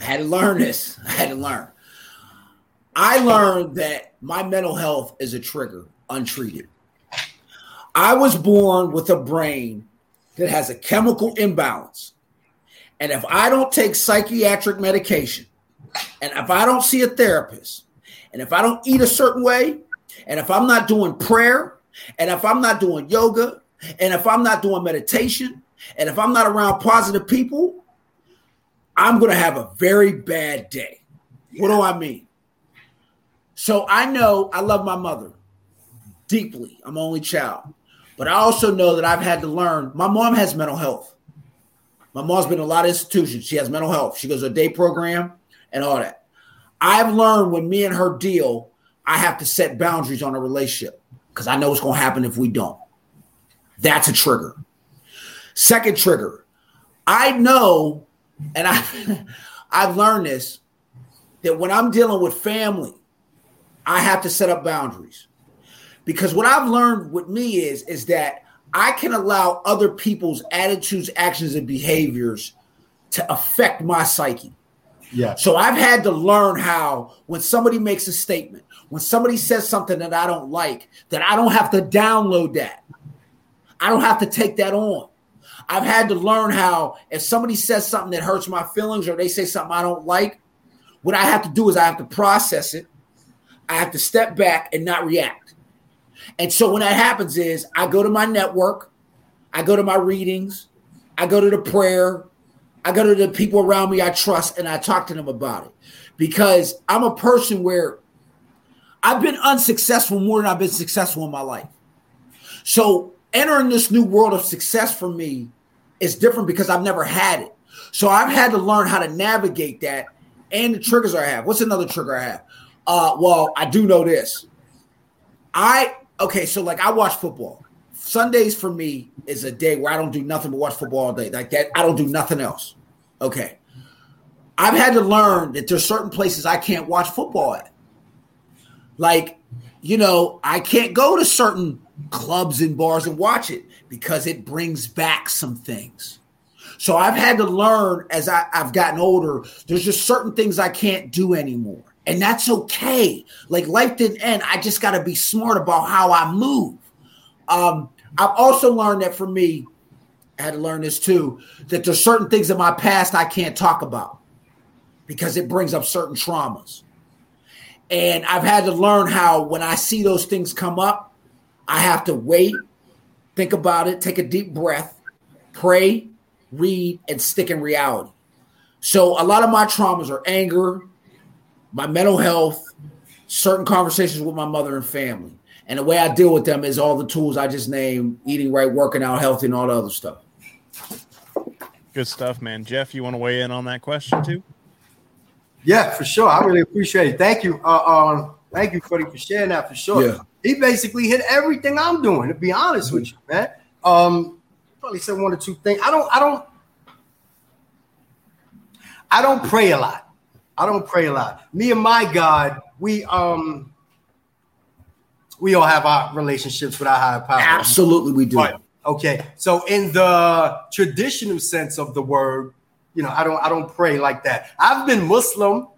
I had to learn this. I had to learn. I learned that my mental health is a trigger, untreated. I was born with a brain that has a chemical imbalance, and if I don't take psychiatric medication, and if I don't see a therapist, and if I don't eat a certain way, and if I'm not doing prayer, and if I'm not doing yoga, and if I'm not doing meditation, and if I'm not around positive people, I'm going to have a very bad day. What do I mean? So I know I love my mother deeply. I'm only child. But I also know that I've had to learn. My mom has mental health. My mom's been in a lot of institutions. She has mental health. She goes to a day program and all that. I've learned when me and her deal, I have to set boundaries on a relationship because I know what's going to happen if we don't. That's a trigger. Second trigger, I know, and I, I've learned this, that when I'm dealing with family, I have to set up boundaries. Because what I've learned with me is, is that I can allow other people's attitudes, actions, and behaviors to affect my psyche. Yeah. So I've had to learn how when somebody makes a statement, when somebody says something that I don't like, that I don't have to download that. I don't have to take that on. I've had to learn how if somebody says something that hurts my feelings or they say something I don't like, what I have to do is I have to process it. I have to step back and not react. And so when that happens is I go to my network, I go to my readings, I go to the prayer, I go to the people around me I trust and I talk to them about it. Because I'm a person where I've been unsuccessful more than I've been successful in my life. So entering this new world of success for me is different because I've never had it. So I've had to learn how to navigate that and the triggers I have. What's another trigger I have? Uh, well, I do know this. I okay, so like I watch football. Sundays for me is a day where I don't do nothing but watch football all day. Like that, I don't do nothing else. Okay. I've had to learn that there's certain places I can't watch football at. Like, you know, I can't go to certain clubs and bars and watch it because it brings back some things. So I've had to learn as I, have gotten older, there's just certain things I can't do anymore. And that's okay. Like life didn't end. I just got to be smart about how I move. Um, I've also learned that for me, I had to learn this too, that there's certain things in my past I can't talk about because it brings up certain traumas. And I've had to learn how when I see those things come up, I have to wait, think about it, take a deep breath, pray, read, and stick in reality. So a lot of my traumas are anger, my mental health, certain conversations with my mother and family. And the way I deal with them is all the tools I just named eating right, working out healthy, and all the other stuff. Good stuff, man. Jeff, you want to weigh in on that question too? Yeah, for sure. I really appreciate it. Thank you. Uh, um, thank you, Cody, for sharing that for sure. Yeah. He basically hit everything I'm doing, to be honest mm-hmm. with you, man. Um, probably said one or two things. I don't, I don't, I don't pray a lot. I don't pray a lot. Me and my God, we um we all have our relationships with our higher power. Absolutely, we do. Okay, so in the traditional sense of the word, you know, I don't I don't pray like that. I've been Muslim.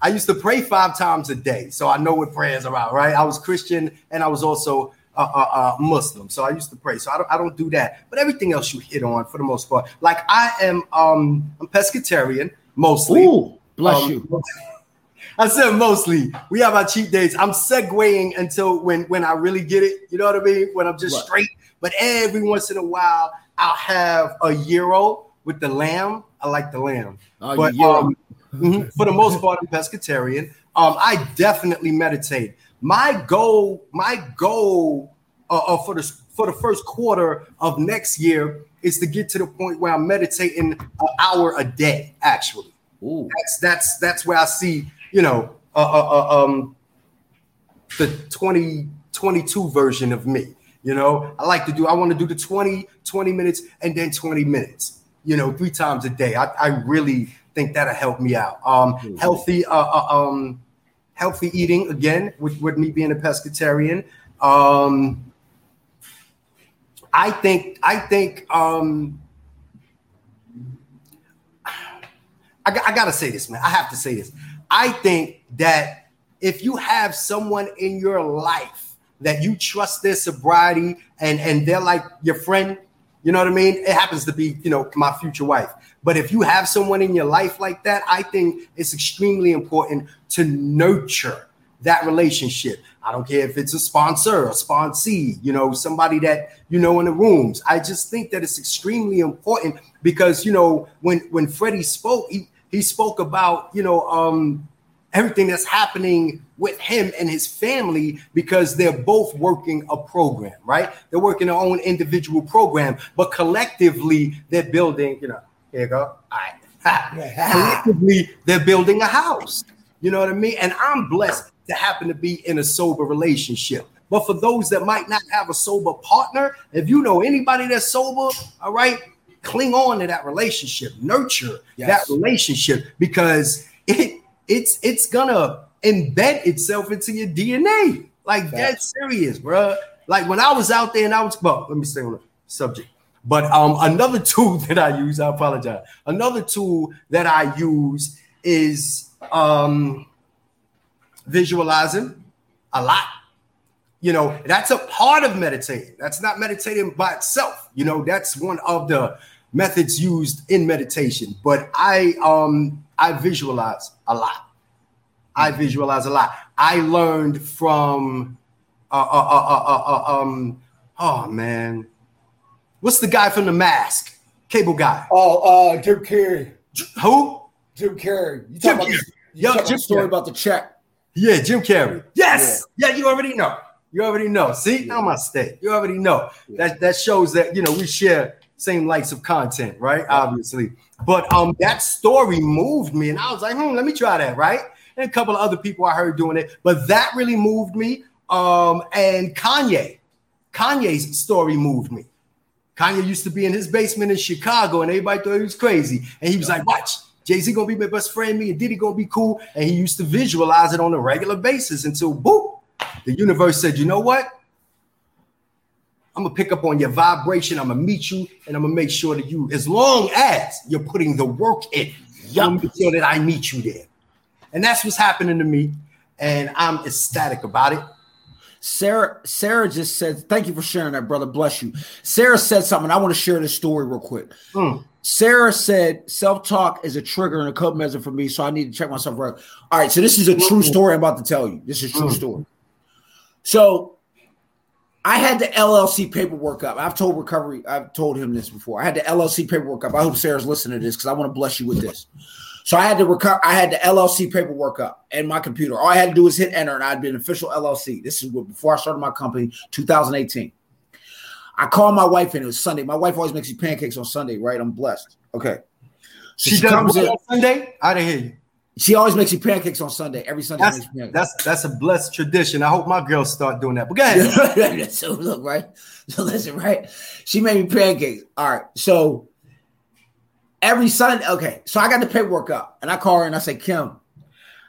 I used to pray five times a day, so I know what prayer is about, right? I was Christian and I was also a, a, a, Muslim, so I used to pray. So I don't I don't do that, but everything else you hit on for the most part. Like I am um I'm pescatarian mostly. Ooh, bless um, you. I said mostly. We have our cheat days. I'm segueing until when when I really get it. You know what I mean? When I'm just right. straight. But every once in a while, I'll have a gyro with the lamb. I like the lamb. Oh, but um, mm-hmm, for the most part, I'm pescatarian. Um, I definitely meditate. My goal, my goal uh, uh, for the for the first quarter of next year is to get to the point where I'm meditating an hour a day. Actually, Ooh. that's that's that's where I see you know uh, uh, uh um the 2022 version of me. You know, I like to do. I want to do the 20 20 minutes and then 20 minutes you know, three times a day. I, I really think that'll help me out. Um, mm-hmm. healthy, uh, uh, um, healthy eating again with, with me being a pescatarian. Um, I think, I think, um, I, I gotta say this, man. I have to say this. I think that if you have someone in your life that you trust their sobriety and and they're like your friend you know what I mean? It happens to be, you know, my future wife. But if you have someone in your life like that, I think it's extremely important to nurture that relationship. I don't care if it's a sponsor, a sponsee, you know, somebody that you know in the rooms. I just think that it's extremely important because you know when when Freddie spoke, he he spoke about you know um everything that's happening with him and his family because they're both working a program, right? They're working their own individual program, but collectively they're building, you know, here you go. All right. collectively, they're building a house. You know what I mean? And I'm blessed to happen to be in a sober relationship. But for those that might not have a sober partner, if you know anybody that's sober, all right, cling on to that relationship, nurture yes. that relationship because it it's it's gonna embed itself into your DNA. Like that's serious, bro. Like when I was out there and I was well, let me stay on the subject. But um, another tool that I use, I apologize. Another tool that I use is um visualizing a lot. You know, that's a part of meditating. That's not meditating by itself. You know, that's one of the methods used in meditation. But I um I visualize a lot. I visualize a lot. I learned from uh, uh, uh, uh, um oh man, what's the guy from the mask? Cable guy. Oh, uh, Jim Carrey. Who? Jim Carrey. You talking about, this, you Yo, talking Jim story Carrey. about the check? Yeah, Jim Carrey. Yes. Yeah, you already know. You already know. See, I'm my state. You already know. That that shows that you know we share same likes of content, right? Obviously. But um that story moved me, and I was like, hmm, let me try that, right? And a couple of other people I heard doing it, but that really moved me. Um, and Kanye, Kanye's story moved me. Kanye used to be in his basement in Chicago, and everybody thought he was crazy. And he was like, "Watch, Jay Z gonna be my best friend, me and Diddy gonna be cool." And he used to visualize it on a regular basis until boop, the universe said, "You know what? I'm gonna pick up on your vibration. I'm gonna meet you, and I'm gonna make sure that you, as long as you're putting the work in, I'm gonna make sure that I meet you there." And that's what's happening to me, and I'm ecstatic about it. Sarah, Sarah just said, thank you for sharing that, brother. Bless you. Sarah said something. I want to share this story real quick. Mm. Sarah said, self-talk is a trigger and a code measure for me, so I need to check myself right. All right, so this is a true story I'm about to tell you. This is a true Mm. story. So I had the LLC paperwork up. I've told recovery, I've told him this before. I had the LLC paperwork up. I hope Sarah's listening to this because I want to bless you with this. So I had to recover. I had the LLC paperwork up and my computer. All I had to do was hit enter, and I'd been official LLC. This is before I started my company, 2018. I called my wife, and it was Sunday. My wife always makes me pancakes on Sunday, right? I'm blessed. Okay. So She, comes in. on Sunday. I didn't hear you. She always makes you pancakes on Sunday. Every Sunday, That's makes pancakes. that's that's a blessed tradition. I hope my girls start doing that. But go ahead. so look, right? So listen, right? She made me pancakes. All right. So every Sunday, okay. So I got the paperwork up and I call her and I say, Kim,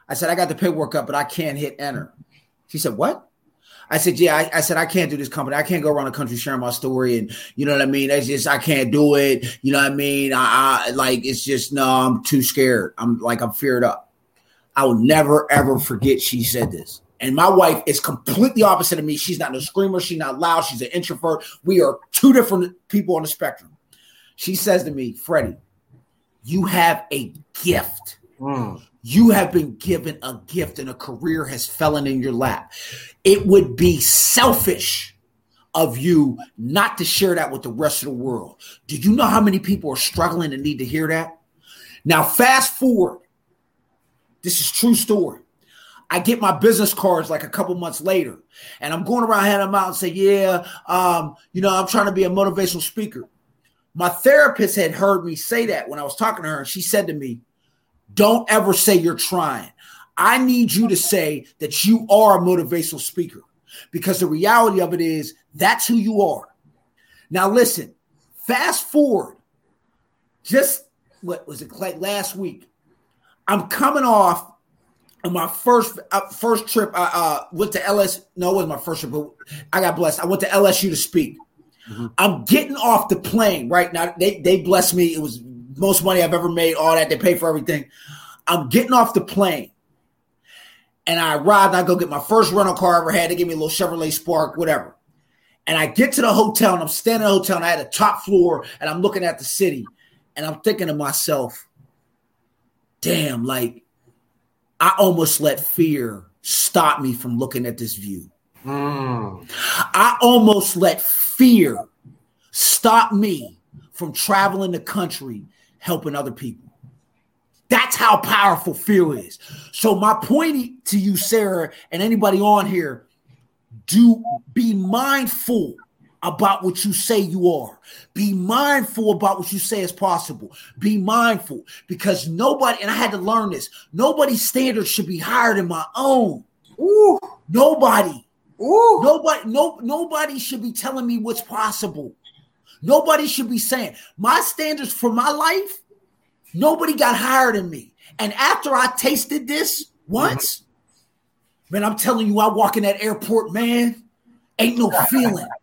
I said, I got the paperwork up, but I can't hit enter. She said, What? I said, Yeah, I, I said, I can't do this company. I can't go around the country sharing my story. And you know what I mean? That's just, I can't do it. You know what I mean? I, I like, it's just, no, I'm too scared. I'm like, I'm feared up. I will never, ever forget she said this. And my wife is completely opposite of me. She's not a screamer. She's not loud. She's an introvert. We are two different people on the spectrum. She says to me, Freddie, you have a gift. Mm. You have been given a gift and a career has fallen in your lap. It would be selfish of you not to share that with the rest of the world. Do you know how many people are struggling and need to hear that? Now, fast forward. This is true story. I get my business cards like a couple months later, and I'm going around handing them out and say, "Yeah, um, you know, I'm trying to be a motivational speaker." My therapist had heard me say that when I was talking to her, and she said to me, "Don't ever say you're trying. I need you to say that you are a motivational speaker, because the reality of it is that's who you are." Now, listen. Fast forward, just what was it like last week? I'm coming off on my first uh, first trip. I uh, went to LS. No, it wasn't my first trip, but I got blessed. I went to LSU to speak. I'm getting off the plane right now. They they blessed me. It was most money I've ever made. All that they pay for everything. I'm getting off the plane, and I arrived. And I go get my first rental car I ever had. They gave me a little Chevrolet Spark, whatever. And I get to the hotel, and I'm standing in the hotel, and I had a top floor, and I'm looking at the city, and I'm thinking to myself, "Damn, like." I almost let fear stop me from looking at this view. Mm. I almost let fear stop me from traveling the country helping other people. That's how powerful fear is. So, my point to you, Sarah, and anybody on here, do be mindful about what you say you are. Be mindful about what you say is possible. Be mindful because nobody, and I had to learn this, nobody's standards should be higher than my own. Ooh. Nobody. Ooh. Nobody, no, nobody should be telling me what's possible. Nobody should be saying my standards for my life. Nobody got higher than me. And after I tasted this once, man, I'm telling you, I walk in that airport, man, ain't no feeling.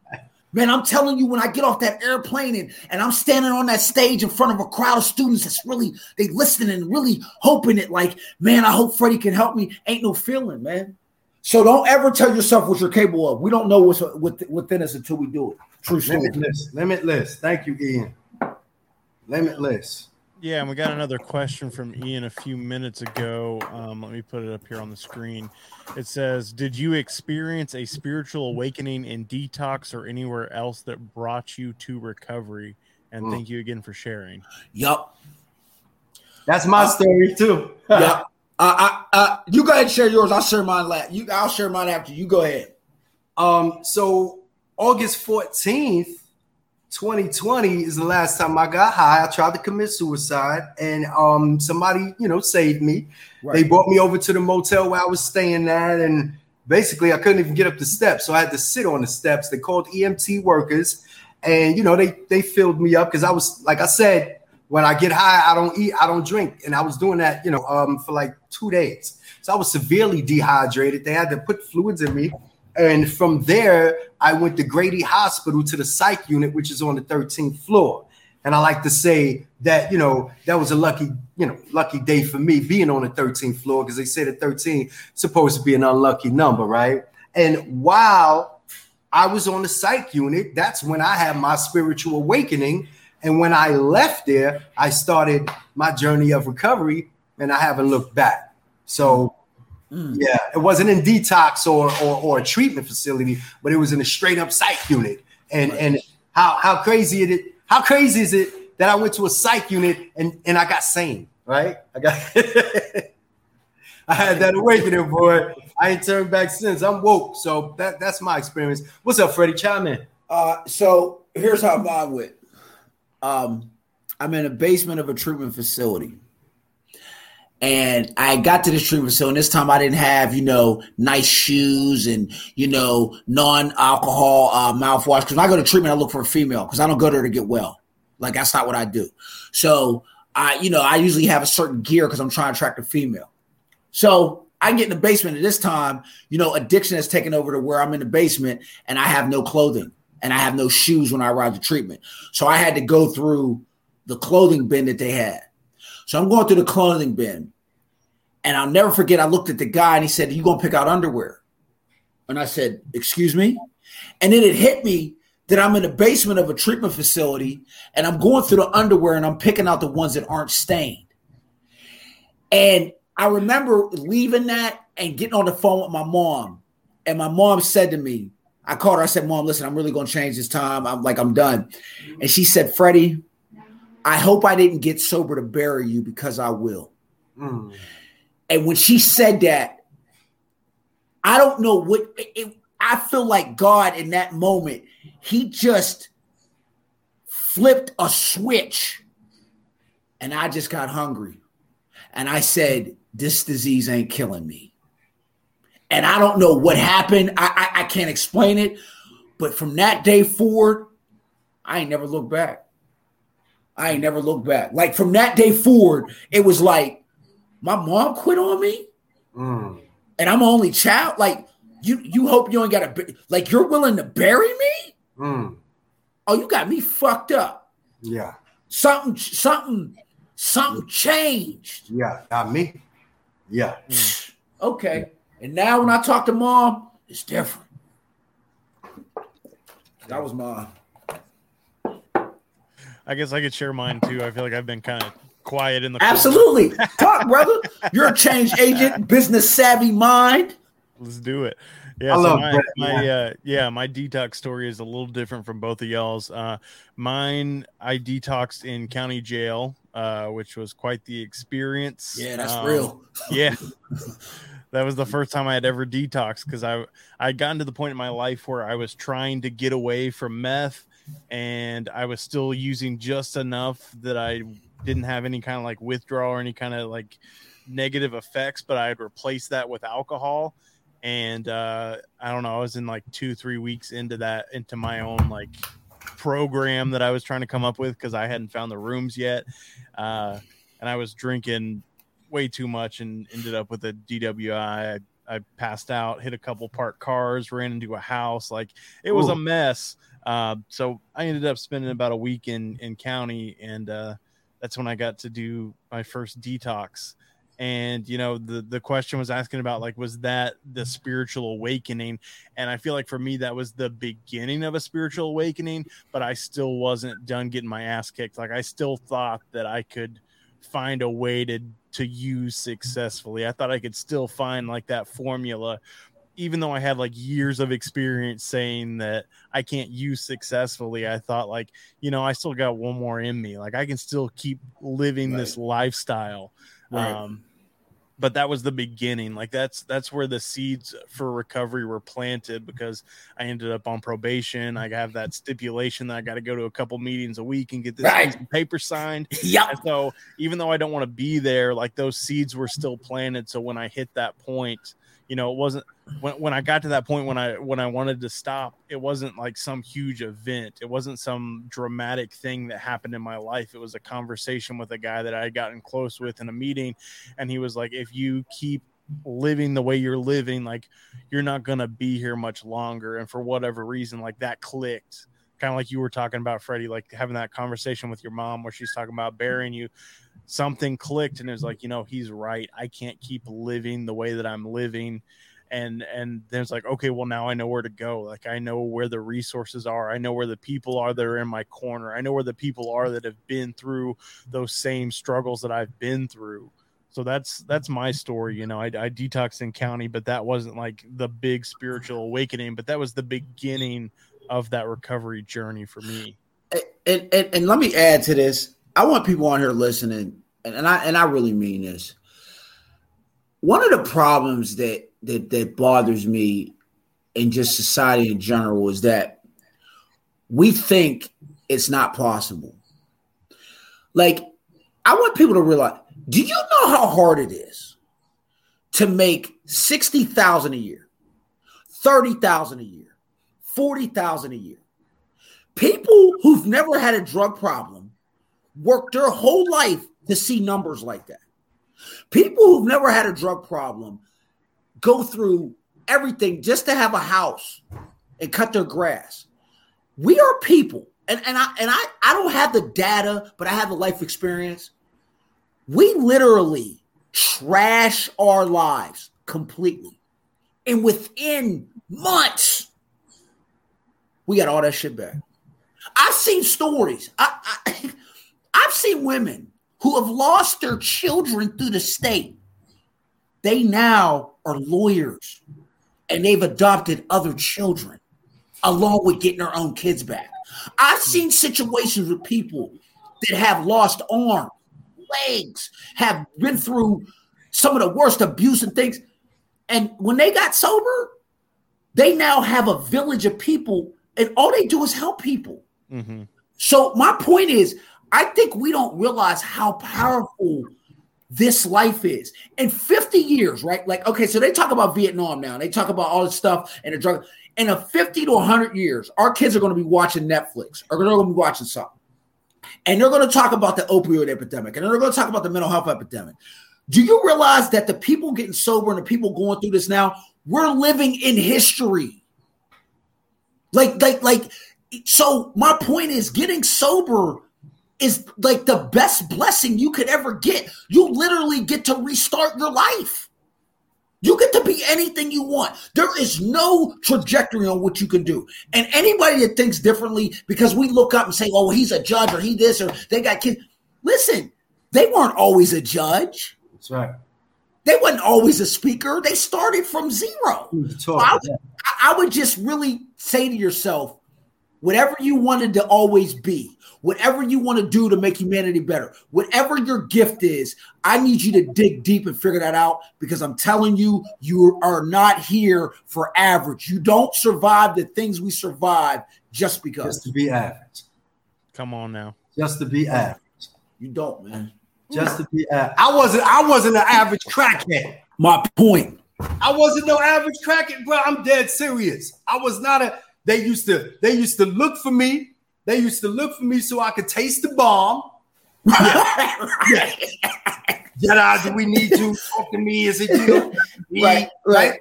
Man, I'm telling you, when I get off that airplane and, and I'm standing on that stage in front of a crowd of students that's really they listening and really hoping it, like, man, I hope Freddie can help me. Ain't no feeling, man. So don't ever tell yourself what you're capable of. We don't know what's within us until we do it. True story. Limitless. Limitless. Thank you, Ian. Limitless. Yeah, and we got another question from Ian a few minutes ago. Um, let me put it up here on the screen. It says, "Did you experience a spiritual awakening in detox or anywhere else that brought you to recovery?" And Mm. thank you again for sharing. Yup. That's my story too. Yup. Uh, I, uh, you go ahead and share yours. I'll share mine. La- you, I'll share mine after you. Go ahead. Um, so August 14th, 2020 is the last time I got high. I tried to commit suicide, and um, somebody, you know, saved me. Right. They brought me over to the motel where I was staying at, and basically I couldn't even get up the steps, so I had to sit on the steps. They called EMT workers, and you know, they they filled me up because I was, like I said, when I get high, I don't eat, I don't drink, and I was doing that, you know, um, for like two days. So I was severely dehydrated. They had to put fluids in me. And from there, I went to Grady Hospital to the psych unit, which is on the 13th floor. And I like to say that, you know, that was a lucky, you know, lucky day for me being on the 13th floor because they say the 13 supposed to be an unlucky number, right? And while I was on the psych unit, that's when I had my spiritual awakening. And when I left there, I started my journey of recovery and I haven't looked back. So yeah, it wasn't in detox or, or or a treatment facility, but it was in a straight up psych unit. And and how how crazy it is, how crazy is it that I went to a psych unit and and I got sane, right? I got I had that awakening, boy. I ain't turned back since. I'm woke. So that that's my experience. What's up, Freddie? Chime in. Uh, so here's how mine went. Um, I'm in a basement of a treatment facility. And I got to this treatment facility, and this time I didn't have, you know, nice shoes and, you know, non-alcohol uh, mouthwash. Because when I go to treatment, I look for a female because I don't go there to get well. Like that's not what I do. So I, you know, I usually have a certain gear because I'm trying to attract a female. So I get in the basement at this time, you know, addiction has taken over to where I'm in the basement and I have no clothing and I have no shoes when I arrive to treatment. So I had to go through the clothing bin that they had. So I'm going through the clothing bin and I'll never forget. I looked at the guy and he said, You gonna pick out underwear? And I said, Excuse me? And then it hit me that I'm in the basement of a treatment facility and I'm going through the underwear and I'm picking out the ones that aren't stained. And I remember leaving that and getting on the phone with my mom. And my mom said to me, I called her, I said, Mom, listen, I'm really gonna change this time. I'm like, I'm done. And she said, Freddie, I hope I didn't get sober to bury you because I will. Mm. And when she said that, I don't know what it, I feel like God in that moment, he just flipped a switch and I just got hungry. And I said, This disease ain't killing me. And I don't know what happened. I, I, I can't explain it. But from that day forward, I ain't never looked back. I ain't never looked back. Like from that day forward, it was like my mom quit on me, Mm. and I'm only child. Like you, you hope you ain't got to like you're willing to bury me. Mm. Oh, you got me fucked up. Yeah. Something, something, something changed. Yeah. Not me. Yeah. Okay, and now when I talk to mom, it's different. That was mine. I guess I could share mine too. I feel like I've been kind of quiet in the corner. Absolutely, talk, brother. You're a change agent, business savvy mind. Let's do it. Yeah, so my, Brett, my uh, yeah, my detox story is a little different from both of y'all's. Uh, mine, I detoxed in county jail, uh, which was quite the experience. Yeah, that's Um, real. Yeah, that was the first time I had ever detoxed because I I had gotten to the point in my life where I was trying to get away from meth, and I was still using just enough that I didn't have any kind of like withdrawal or any kind of like negative effects, but I had replaced that with alcohol. And uh, I don't know, I was in like two, three weeks into that, into my own like program that I was trying to come up with because I hadn't found the rooms yet. Uh, and I was drinking way too much and ended up with a DWI. I, I passed out, hit a couple parked cars, ran into a house. Like it was a mess. Uh, so I ended up spending about a week in in county, and uh, that's when I got to do my first detox. And you know, the the question was asking about like, was that the spiritual awakening? And I feel like for me, that was the beginning of a spiritual awakening, but I still wasn't done getting my ass kicked. Like I still thought that I could find a way to to use successfully. I thought I could still find like that formula even though I had like years of experience saying that I can't use successfully, I thought like, you know, I still got one more in me. Like I can still keep living this lifestyle. Right. Um but that was the beginning like that's that's where the seeds for recovery were planted because i ended up on probation i have that stipulation that i got to go to a couple meetings a week and get this Right. paper signed Yeah. so even though i don't want to be there like those seeds were still planted so when i hit that point you know it wasn't when, when i got to that point when i when i wanted to stop it wasn't like some huge event. It wasn't some dramatic thing that happened in my life. It was a conversation with a guy that i had gotten close with in a meeting and he was like if you keep living the way you're living like you're not going to be here much longer. And for whatever reason like that clicked kind of like you were talking about freddie like having that conversation with your mom where she's talking about mm-hmm. burying you something clicked and it was like you know he's right. I can't keep living the way that i'm living. And and then it's like okay well now i know where to go. Like i know where the resources are. I know where the people are that are in my corner. I know where the people are that have been through those same struggles that i've been through. So that's that's my story you know i, I detoxed in county but that wasn't like the big spiritual awakening but that was the beginning of that recovery journey for me and, and and let me add to this. I want people on here listening, and, and I and I really mean this. One of the problems that that that bothers me in just society in general is that we think it's not possible. Like, I want people to realize, do you know how hard it is to make 60,000 a year, 30,000 a year, 40,000 a year? People who've never had a drug problem work their whole life to see numbers like that. People who've never had a drug problem go through everything just to have a house and cut their grass. We are people, and, and I and I, I don't have the data, but I have the life experience. We literally trash our lives completely. And within months, we got all that shit back. I've seen stories. I, I, I've seen women who have lost their children through the state. They now are lawyers and they've adopted other children along with getting their own kids back. I've seen situations with people that have lost arms, legs, have been through some of the worst abuse and things. And when they got sober, they now have a village of people and all they do is help people. mm-hmm. So my point is, I think we don't realize how powerful this life is. In 50 years, right? Like, okay, so they talk about Vietnam now. They talk about all this stuff and the drug. In a 50 to 100 years, our kids are going to be watching Netflix or they're going to be watching something. And they're going to talk about the opioid epidemic and they're going to talk about the mental health epidemic. Do you realize that the people getting sober and the people going through this now, we're living in history. Like, like, like, so my point is getting sober is like the best blessing you could ever get. You literally get to restart your life. You get to be anything you want. There is no trajectory on what you can do. And anybody that thinks differently because we look up and say, oh, he's a judge or he this or they got kids. Listen, they weren't always a judge. That's right. They wasn't always a speaker. They started from zero. I. I would just really say to yourself, whatever you wanted to always be, whatever you want to do to make humanity better, whatever your gift is, I need you to dig deep and figure that out because I'm telling you, you are not here for average. You don't survive the things we survive just because. Just to be average. come on now Just to be average. You don't, man. Just to be average. I wasn't. I wasn't an average crackhead. My point. I wasn't no average crackhead, bro. I'm dead serious. I was not a. They used to. They used to look for me. They used to look for me so I could taste the bomb. Yeah. Jedi, do we need to talk to me? Is it you know, me? Right, right.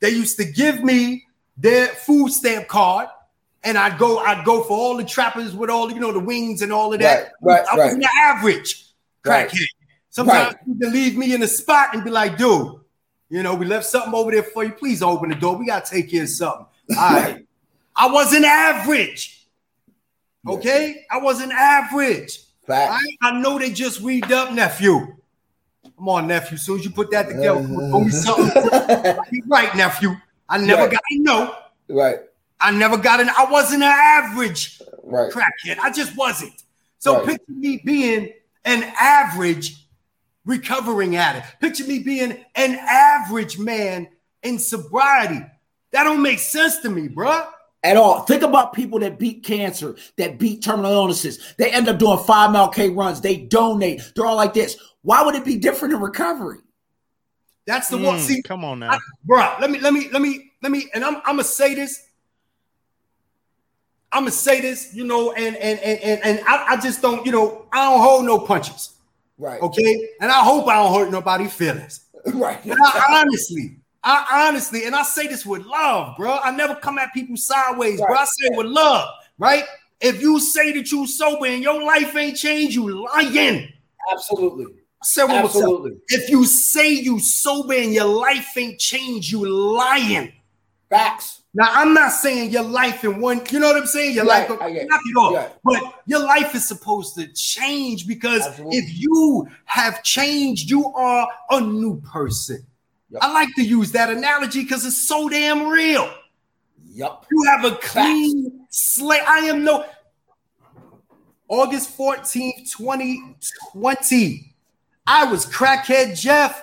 They used to give me their food stamp card, and I'd go. I'd go for all the trappers with all you know the wings and all of that. Right, right, I wasn't the average Right. crackhead. Sometimes Right. you can leave me in a spot and be like, dude, you know, we left something over there for you. Please open the door. We gotta take care of something. All right. I wasn't average. Okay, I wasn't average. Fact. I, I know they just read up, nephew. Come on, nephew. As Soon as you put that together, throw me something. Uh-huh. Right, nephew. I never Right. got a no. Right, I never got an. I wasn't an average right. crackhead. I just wasn't. So Right. picture me being an average recovering at it. Picture me being an average man in sobriety. That don't make sense to me, bruh. At all. Think about people that beat cancer, that beat terminal illnesses. They end up doing five mile K runs. They donate. They're all like this. Why would it be different in recovery? That's the one. Mm, See, come on now. I, bro, let me, let me, let me, let me, and I'm, I'm gonna say this. I'm gonna say this, you know, and and and and, and I, I just don't, you know, I don't hold no punches, Right. okay? And I hope I don't hurt nobody's feelings. Right. And I honestly, I honestly, and I say this with love, bro. I never come at people sideways, bro. I say it with love, right? If you say that you sober and your life ain't changed, you lying. Absolutely. I said one more time. Absolutely. If you say you sober and your life ain't changed, you lying. Facts. Now I'm not saying your life in one, you know what I'm saying? Your Right, life, I it. knock it off. Yeah. But your life is supposed to change because Absolutely. if you have changed, you are a new person. Yep. I like to use that analogy because it's so damn real. Yup. You have a clean slate. I am no August 14th, 2020. I was crackhead Jeff.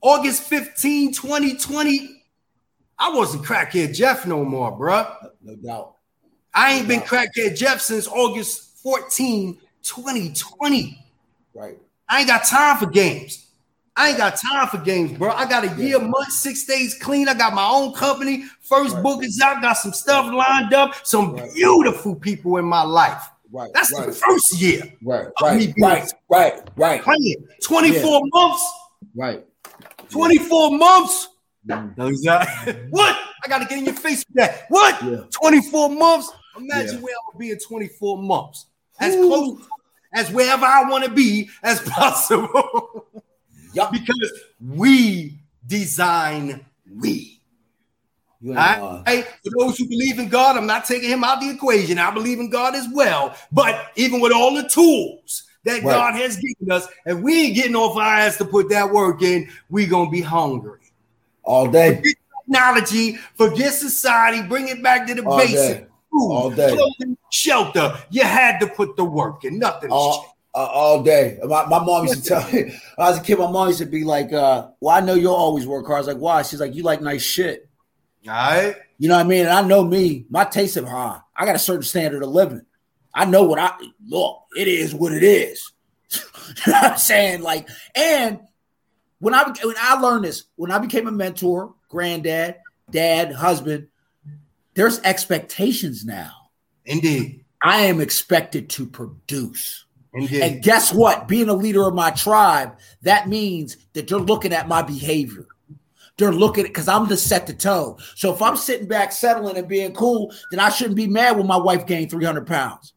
August 15, 2020. I wasn't crackhead Jeff no more, bruh. No doubt. I ain't been crackhead Jeff since August 14, 2020. Right. I ain't got time for games. I ain't got time for games, bro. I got a year, month, six days clean. I got my own company. First Right. book is out. Got some stuff lined up. Some Right. beautiful people in my life. Right. That's right. the first year. Right. Right. Right. Right. Right. Playing 24 months. Right. 24 months. Mm. No, he's not. what? I got to get in your face with that. What? Yeah. 24 months? Imagine Yeah. where to be in 24 months. As Ooh. close as wherever I want to be as possible. Yup. because we design we. You right? For those who believe in God, I'm not taking him out of the equation. I believe in God as well. But even with all the tools that Right. God has given us, if we ain't getting off our ass to put that work in, we gonna be hungry. All day. Forget technology, forget society, bring it back to the All basic. day. Food, All day. clothing, shelter. You had to put the work in. Nothing. all, uh, all day. My, my mom used to tell me, when I was a kid, my mom used to be like, uh, Well, I know you'll always work hard. I was like, Why? She's like, You like nice shit. All right. You know what I mean? And I know me, my taste of high. I got a certain standard of living. I know what I look, it is what it is. you know what I'm saying? Like, and when I when I learned this, when I became a mentor, granddad, dad, husband, there's expectations now. Indeed. I am expected to produce. Indeed. And guess what? Being a leader of my tribe, that means that they're looking at my behavior. They're looking at because I'm the set the tone. So if I'm sitting back, settling and being cool, then I shouldn't be mad when my wife gained 300 pounds.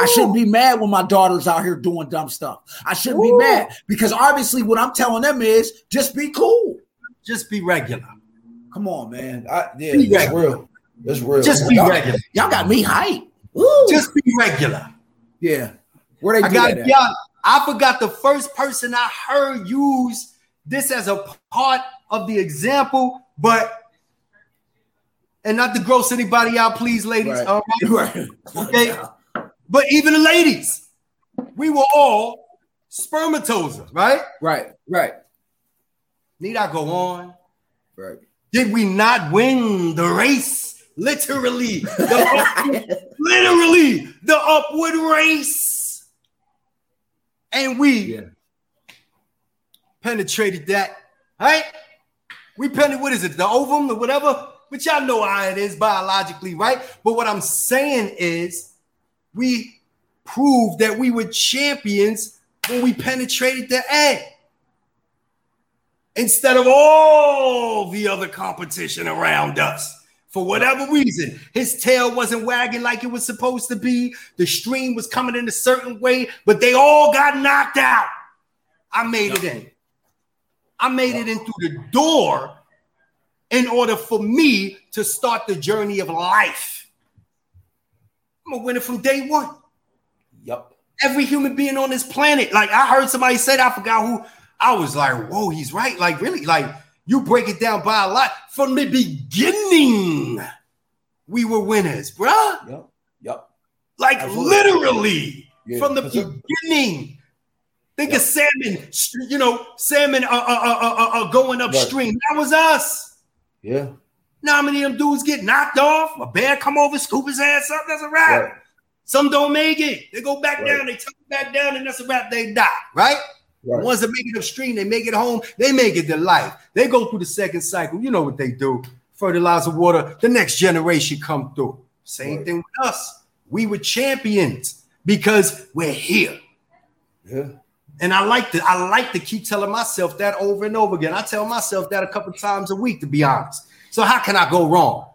I shouldn't be mad when my daughter's out here doing dumb stuff. I shouldn't be mad because obviously what I'm telling them is just be cool. Just be regular. Come on, man. I, yeah, Be it's regular. real. It's real. Just be y'all, regular. y'all got me hype. Woo. Just be regular. yeah. Where they I got that y'all. I forgot the first person I heard use this as a part of the example, but and not to gross anybody out, please, ladies. Right. All right. Right. Okay. But even the ladies, we were all spermatozoa, right? Right. Right. Need I go on? Right. Did we not win the race? Literally, the upward- literally the upward race, and we Yeah. penetrated that. Right? We penetrated. What is it? The ovum, or whatever. But y'all know how it is biologically, right? But what I'm saying is, we proved that we were champions when we penetrated the egg instead of all the other competition around us. For whatever reason, his tail wasn't wagging like it was supposed to be. The stream was coming in a certain way, but they all got knocked out. I made it in. I made it in through the door in order for me to start the journey of life. I'm a winner from day one Yep. every human being on this planet. Like I heard somebody say that, I forgot who. I was like, whoa, he's right. Like, really? Like, you break it down by a lot. From the beginning, we were winners, bruh. Yep. Yep. Like Absolutely. literally Yeah. from the beginning. Think of salmon, you know, salmon uh, uh, uh, uh going upstream. Right. That was us. Yeah. Now how many of them dudes get knocked off? A bear come over, scoop his ass up. That's a wrap. Right. Some don't make it. They go back right. down. They tuck back down, and that's a wrap. They die. Right. Right. The ones that make it upstream, they make it home, they make it to life. They go through the second cycle. You know what they do. Fertilizer water, the next generation come through. Same right. thing with us. We were champions because we're here. Yeah. And I like to I like to keep telling myself that over and over again. I tell myself that a couple times a week, to be honest. So how can I go wrong?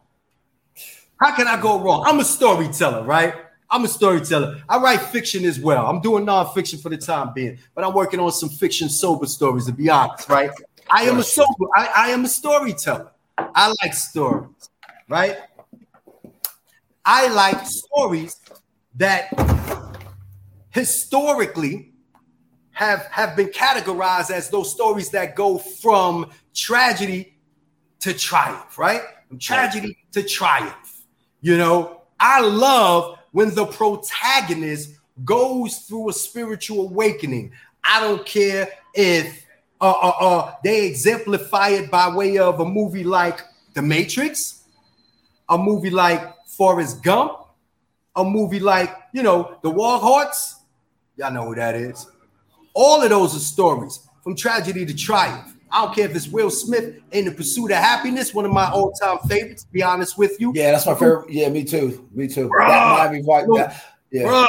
How can I go wrong? I'm a storyteller, right? I'm a storyteller. I write fiction as well. I'm doing nonfiction for the time being, but I'm working on some fiction sober stories, to be honest, right? I am a sober, I, I am a storyteller. I like stories, right? I like stories that historically have, have been categorized as those stories that go from tragedy to triumph, right? From tragedy to triumph. You know, I love when the protagonist goes through a spiritual awakening. I don't care if uh, uh, uh, they exemplify it by way of a movie like The Matrix, a movie like Forrest Gump, a movie like, you know, The Warhorse. Y'all know who that is. All of those are stories from tragedy to triumph. I don't care if it's Will Smith in the pursuit of happiness, one of my all-time favorites. To be honest with you, yeah, that's my favorite. Yeah, me too. Me too. Bruh, that Miami Vice. Yeah, bruh,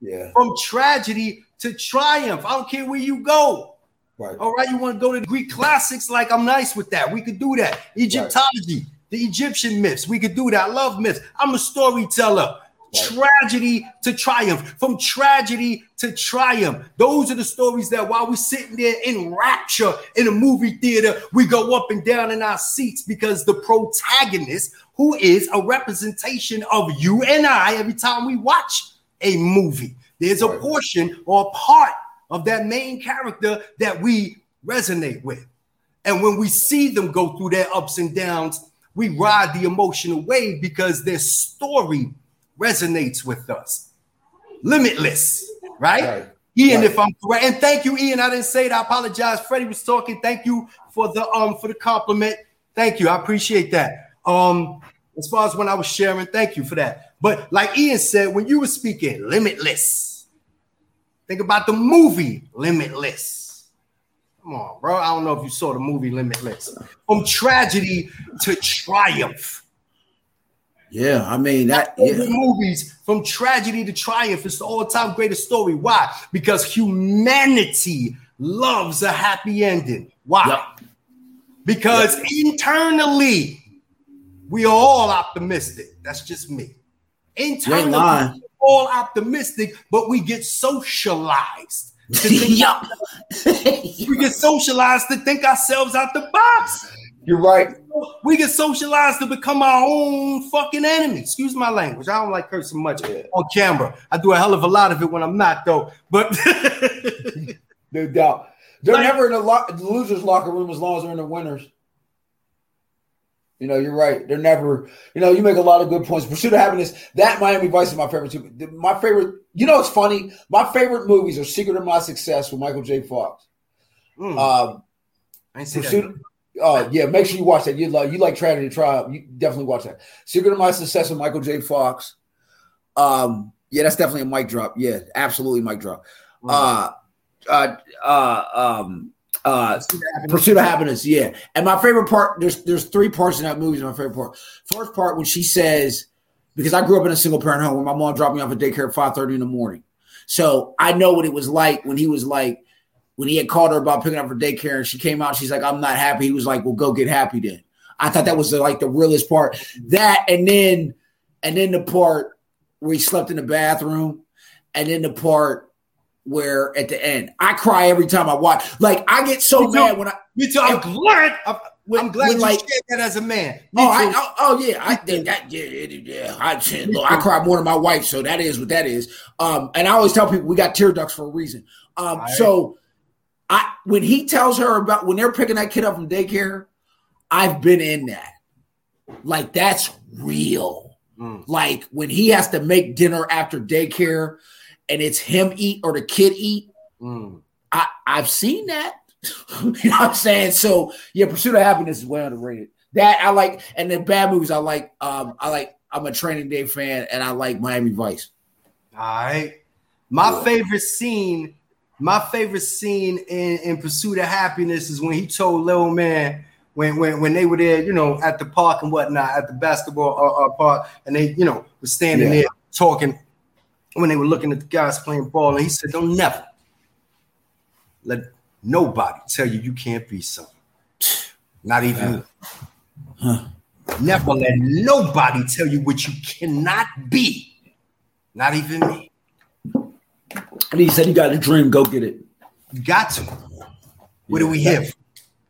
yeah. From tragedy to triumph. I don't care where you go. Right. All right, you want to go to the Greek classics? Like I'm nice with that. We could do that. Egyptology, right. the Egyptian myths. We could do that. I love myths. I'm a storyteller tragedy to triumph, from tragedy to triumph. Those are the stories that while we're sitting there in rapture in a movie theater, we go up and down in our seats because the protagonist, who is a representation of you and I, every time we watch a movie, there's a portion or a part of that main character that we resonate with. And when we see them go through their ups and downs, we ride the emotional wave because their story resonates with us. Limitless, right? right. Ian, right. if I'm correct, and thank you, Ian. I didn't say it. I apologize. Freddie was talking. Thank you for the um for the compliment. Thank you. I appreciate that. Um, as far as when I was sharing, thank you for that. But like Ian said, when you were speaking, limitless. Think about the movie Limitless. Come on, bro. I don't know if you saw the movie Limitless. From tragedy to triumph. Yeah, I mean that yeah. movies from tragedy to triumph is the all-time greatest story. Why? Because humanity loves a happy ending. Why? Yep. Because yep. internally we are all optimistic. That's just me. Internally, all optimistic, but we get socialized. yep. we get socialized to think ourselves out the box. You're right. We get socialized to become our own fucking enemy. Excuse my language. I don't like cursing much on camera. I do a hell of a lot of it when I'm not, though. But no doubt. They're like, never in the, lo- the losers' locker room as long as they're in the winners. You know, you're right. They're never, you know, you make a lot of good points. Pursuit of Happiness, that Miami Vice is my favorite too. My favorite, you know, it's funny. My favorite movies are Secret of My Success with Michael J. Fox. Mm. Um, I see Pursuit, that. Oh yeah, make sure you watch that. You like you like Tragedy Trial. You definitely watch that. Secret of My Success with Michael J. Fox. Um, yeah, that's definitely a mic drop. Yeah, absolutely mic drop. Uh, uh, uh, um, uh, Pursuit of Happiness. Yeah, and my favorite part. There's there's three parts in that movie. Is my favorite part. First part when she says, because I grew up in a single parent home where my mom dropped me off at daycare at five thirty in the morning, so I know what it was like when he was like when he had called her about picking up her daycare and she came out, she's like, I'm not happy. He was like, Well, go get happy then. I thought that was the, like the realest part. That and then and then the part where he slept in the bathroom, and then the part where at the end I cry every time I watch. Like I get so me mad when I. Me too. I'm glad. I'm, I'm glad when, you like, that as a man. oh, I, oh, oh, yeah, I think that yeah, yeah. I look, I cry more than my wife, so that is what that is. Um, and I always tell people we got tear ducts for a reason. Um, right. so I when he tells her about when they're picking that kid up from daycare, I've been in that. Like that's real. Mm. Like when he has to make dinner after daycare and it's him eat or the kid eat. Mm. I I've seen that. you know what I'm saying? So yeah, Pursuit of Happiness is way underrated. That I like, and then bad movies I like. Um, I like. I'm a Training Day fan, and I like Miami Vice. All right. My favorite scene, my favorite scene in, in Pursuit of Happiness is when he told Little Man when when when they were there, you know, at the park and whatnot, at the basketball uh, uh, park, and they, you know, were standing Yeah. there talking when they were looking at the guys playing ball, and he said, "Don't never let nobody tell you you can't be something, not even me. Never let nobody tell you what you cannot be, not even me. And he said, "You got a dream, go get it." You got to. What are we here for?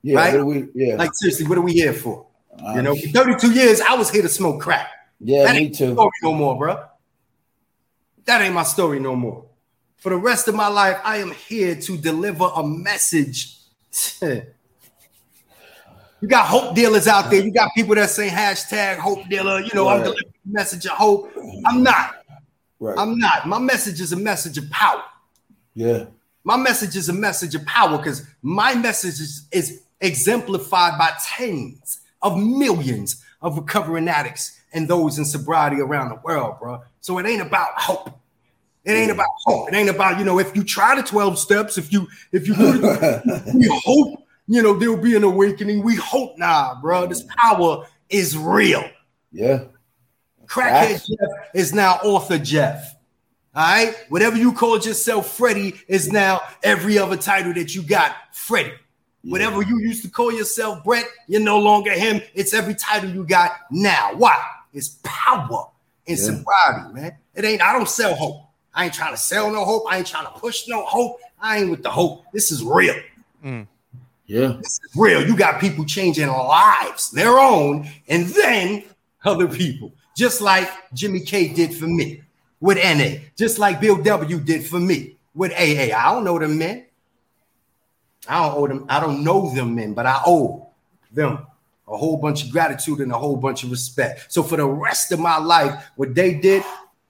Yeah, Right? we, yeah, Like seriously, what are we here for? Uh, You know, for 32 years, I was here to smoke crack. yeah, that me too. no more, bro. That ain't my story no more. For the rest of my life, I am here to deliver a message. you got hope dealers out there. You got people that say hashtag hope dealer. You know, I'm delivering a message of hope. I'm not. Right. I'm not. My message is a message of power. yeah, My message is a message of power because my message is, is exemplified by tens of millions of recovering addicts and those in sobriety around the world, bro. So it ain't about hope. It ain't about hope. It ain't about, you know, if you try the 12 steps, if you if you we hope, you know, there'll be an awakening. We hope nah, bro. This power is real. yeah. Crackhead Facts. Jeff is now author Jeff. All right. Whatever you called yourself, Freddie is now every other title that you got, Freddie. Whatever you used to call yourself, Brett, you're no longer him. It's every title you got now. Why? It's power and Yeah. sobriety, man. It ain't, I don't sell hope. I ain't trying to sell no hope. I ain't trying to push no hope. I ain't with the hope. This is real. Mm. Yeah, This is real. You got people changing lives, their own, and then other people. Just like Jimmy K did for me with NA, just like Bill W did for me with AA. I don't know them men. I don't owe them, I don't know them men, but I owe them a whole bunch of gratitude and a whole bunch of respect. So for the rest of my life, what they did,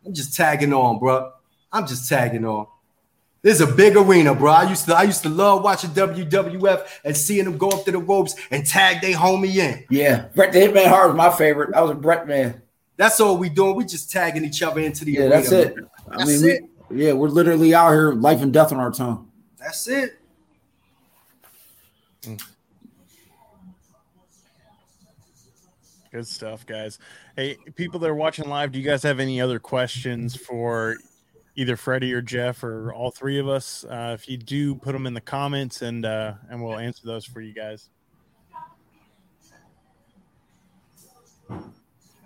I'm just tagging on, bro. I'm just tagging on. This is a big arena, bro. I used to I used to love watching WWF and seeing them go up to the ropes and tag they homie in. yeah. Bret the Hitman Hart was my favorite. I was a Bret man. That's all we doing. We just tagging each other into the Yeah, arena. that's it. I That's mean, it. We, yeah, we're literally out here, life and death on our tongue. That's it. Good stuff, guys. Hey, people that are watching live, do you guys have any other questions for either Freddie or Jeff or all three of us? Uh, if you do, put them in the comments and uh, and we'll answer those for you guys.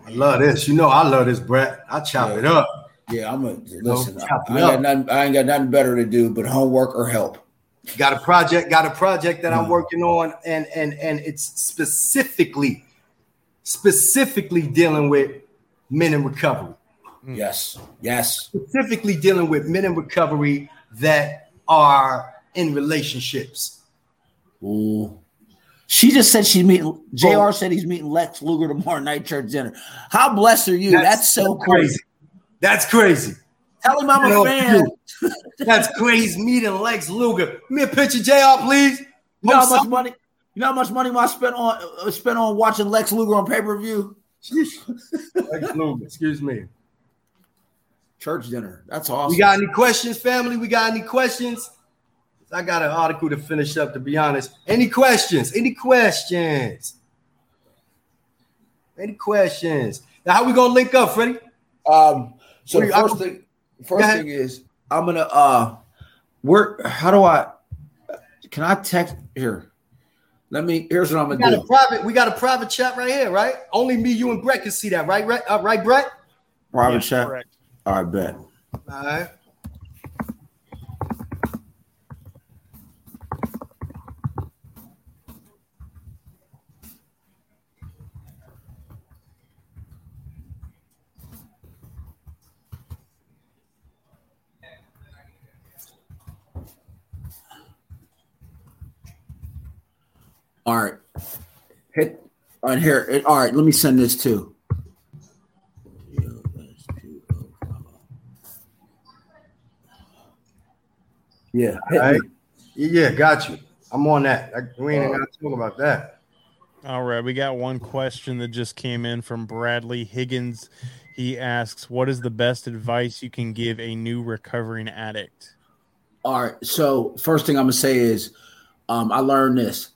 I love this. You know I love this, Brett. I chop Yeah. it up. Yeah, I'm a listen. I, I, ain't got nothing, I ain't got nothing better to do but homework or help. Got a project, got a project that Mm. I'm working on, and and and it's specifically, specifically dealing with men in recovery. Yes, yes. specifically dealing with men in recovery that are in relationships. Ooh. She just said she's meeting. Jr. Oh. said he's meeting Lex Luger tomorrow night church dinner. How blessed are you? That's, so cool. crazy. That's crazy. Tell him I'm a You know, fan. That's crazy. Meeting Lex Luger. Give me a picture, Jr. Please. You know how much money? You know how much money I spent on uh, spent on watching Lex Luger on pay per view? Lex Luger. Excuse me. Church dinner. That's awesome. We got any questions, family? We got any questions? I got an article to finish up. To be honest, any questions? Any questions? Any questions? Now, how we gonna link up, Freddie? Um, so the do you- first thing, first thing is I'm gonna uh, work. How do I? Can I text here? Let me. Here's what I'm gonna we got a private. We got a private chat right here, right? Only me, you, and Brett can see that, right? Right, uh, right Brett. Private Yes, chat. correct. All right, bet. All right. All right. Hit on here. All right, let me send this too. Yeah, hit All right. Yeah, got you. I'm on that. We ain't got to talk about that. All right, we got one question that just came in from Bradley Higgins. He asks, "What is the best advice you can give a new recovering addict?" All right. So first thing I'm gonna say is, um, I learned this.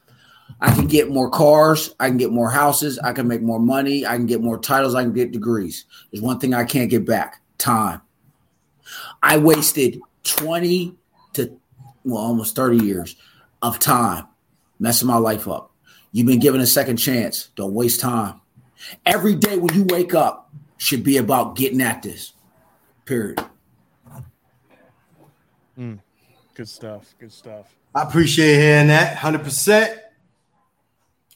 I can get more cars. I can get more houses. I can make more money. I can get more titles. I can get degrees. There's one thing I can't get back: time. I wasted 20 to well, almost 30 years of time messing my life up. You've been given a second chance. Don't waste time. Every day when you wake up should be about getting at this. Period. Mm, good stuff. Good stuff. I appreciate hearing that 100%.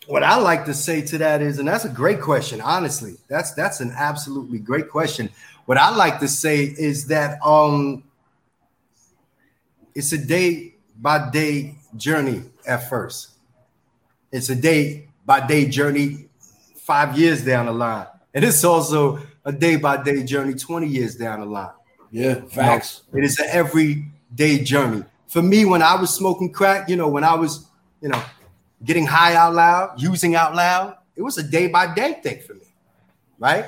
What I like to say to that is, and that's a great question, honestly. That's that's an absolutely great question. What I like to say is that um it's a day by day journey at first. It's a day by day journey five years down the line. And it's also a day by day journey 20 years down the line. Yeah, facts. It is an everyday journey. For me, when I was smoking crack, you know, when I was, you know, getting high out loud, using out loud, it was a day by day thing for me, right?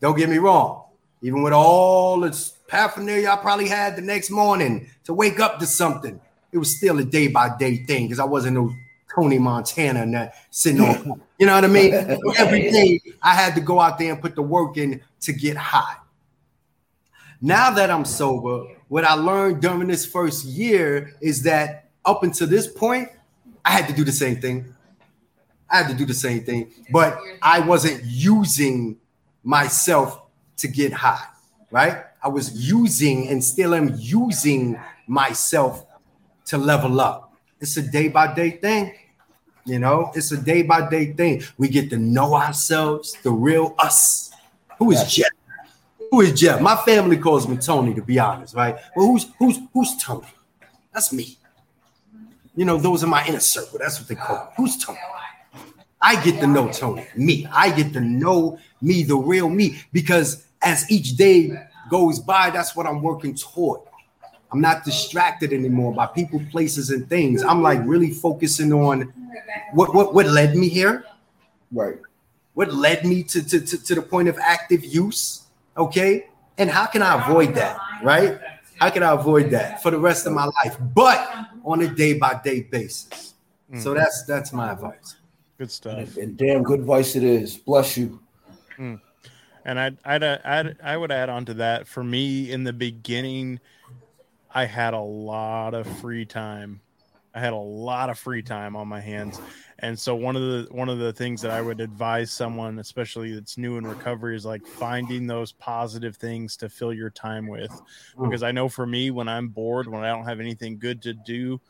Don't get me wrong. Even with all the paraphernalia I probably had the next morning to wake up to something, it was still a day by day thing because I wasn't no Tony Montana and that sitting on, you know what I mean? Every day I had to go out there and put the work in to get high. Now that I'm sober, what I learned during this first year is that up until this point, I had to do the same thing. I had to do the same thing, but I wasn't using myself to get high, right? I was using and still am using myself to level up. It's a day by day thing. You know, it's a day by day thing. We get to know ourselves, the real us. Who is Jeff? Who is Jeff? My family calls me Tony, to be honest, right? Well, who's who's who's Tony? That's me. You know, those are my inner circle. That's what they call me. Who's Tony? I get to know Tony, me. I get to know me, the real me, because as each day goes by, that's what I'm working toward. I'm not distracted anymore by people, places, and things. I'm like really focusing on what what what led me here, Right. what led me to to, to, to the point of active use. Okay, and how can I avoid that? Right? How can I avoid that for the rest of my life, but on a day by day basis? So mm. that's that's my advice. Good stuff. And damn good advice it is. Bless you. Mm. And I'd, I'd, uh, I'd, I would add on to that. For me, in the beginning, I had a lot of free time. I had a lot of free time on my hands, and so one of the one of the things that I would advise someone, especially that's new in recovery, is like finding those positive things to fill your time with. Because I know for me, when I'm bored, when I don't have anything good to do,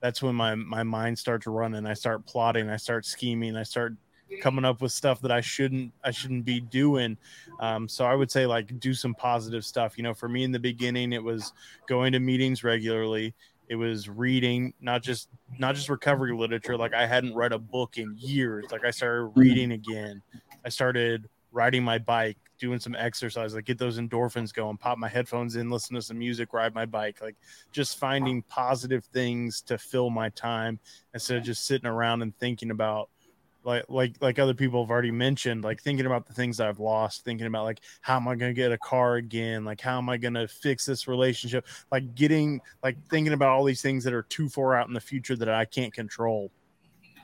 that's when my my mind starts running. I start plotting. I start scheming. I start coming up with stuff that I shouldn't I shouldn't be doing. Um, so I would say like do some positive stuff. You know, for me in the beginning, it was going to meetings regularly. It was reading, not just not just recovery literature. Like I hadn't read a book in years. Like I started mm. reading again. I started riding my bike, doing some exercise, like get those endorphins going, pop my headphones in, listen to some music, ride my bike, like just finding positive things to fill my time instead of just sitting around and thinking about like like like other people have already mentioned like thinking about the things i've lost thinking about like how am i going to get a car again? Like how am i going to fix this relationship? Like getting like thinking about all these things that are too far out in the future that i can't control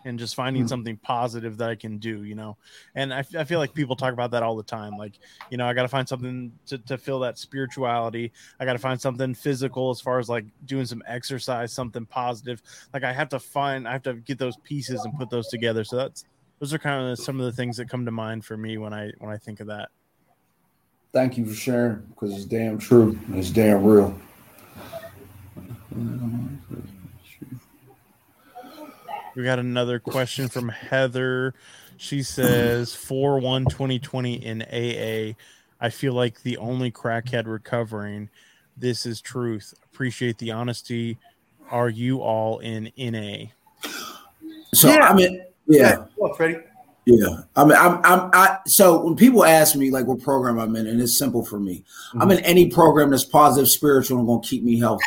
and just finding Hmm. something positive that i can do you know and I feel like people talk about that all the time like you know i got to find something to, to fill that spirituality i got to find something physical as far as like doing some exercise something positive like i have to find i have to get those pieces and put those together so that's those are kind of some of the things that come to mind for me when i when i think of that Thank you for sharing because it's damn true. It's damn real. We got another question from heather she says 4 1 2020 in aa i feel like the only crackhead recovering this is truth appreciate the honesty are you all in na So Yeah. I mean, yeah. Well, Freddie. Yeah, I mean, I'm, I'm, I. So when people ask me like what program I'm in, and it's simple for me, I'm mm-hmm. in any program that's positive, spiritual, and gonna keep me healthy.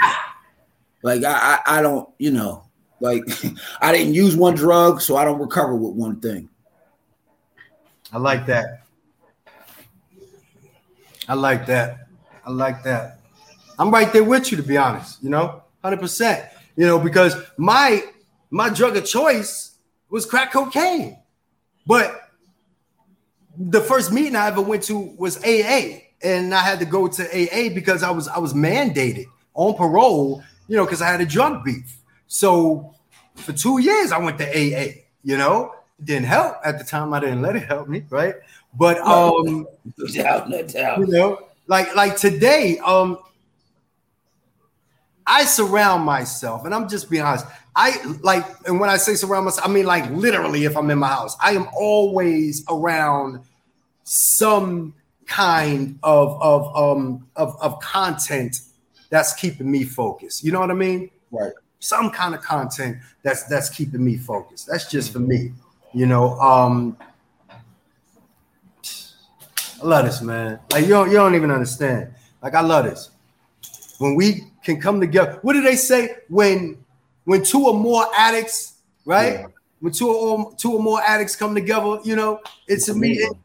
Like I, I, I don't, you know, Like I didn't use one drug, so I don't recover with one thing. I like that. I like that. I like that. I'm right there with you, to be honest. You know, hundred percent. You know, because my my drug of choice was crack cocaine, but the first meeting I ever went to was AA, and I had to go to AA because I was I was mandated on parole. You know, because I had a drug beef. So for two years I went to AA. You know, it didn't help at the time. I didn't let it help me, right? But um, No doubt, no doubt. you know like like today um i surround myself and i'm just being honest i like and when i say surround myself i mean like literally if i'm in my house i am always around some kind of of um of, of content that's keeping me focused you know what i mean Right. Some kind of content that's that's keeping me focused that's just for me you know um I love this, man. Like you don't, you don't even understand. Like I love this. When we can come together. What do they say? When when two or more addicts, right? Yeah. When two or two or more addicts come together, you know, it's a meeting. Yeah.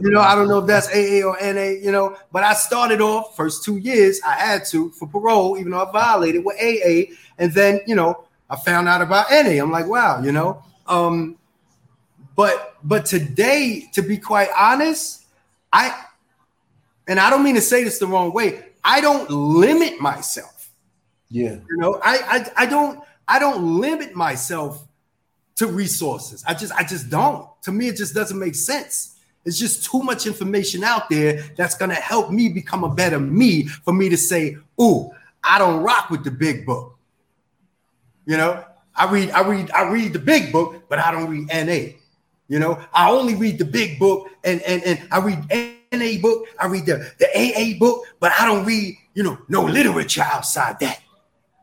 You know, I don't know if that's AA or NA, you know, but I started off first two years, I had to for parole, even though I violated with AA. And then, you know, I found out about NA. I'm like, wow, you know. Um, but but today, to be quite honest, I and I don't mean to say this the wrong way, I don't limit myself. Yeah. You know, I I, I don't I don't limit myself to resources. I just I just don't. To me, it just doesn't make sense. It's just too much information out there that's gonna help me become a better me for me to say, oh, I don't rock with the big book. You know, I read, I read, I read the big book, but I don't read NA. You know, I only read the big book and and and I read NA book, I read the, the AA book, but I don't read, you know, no literature outside that.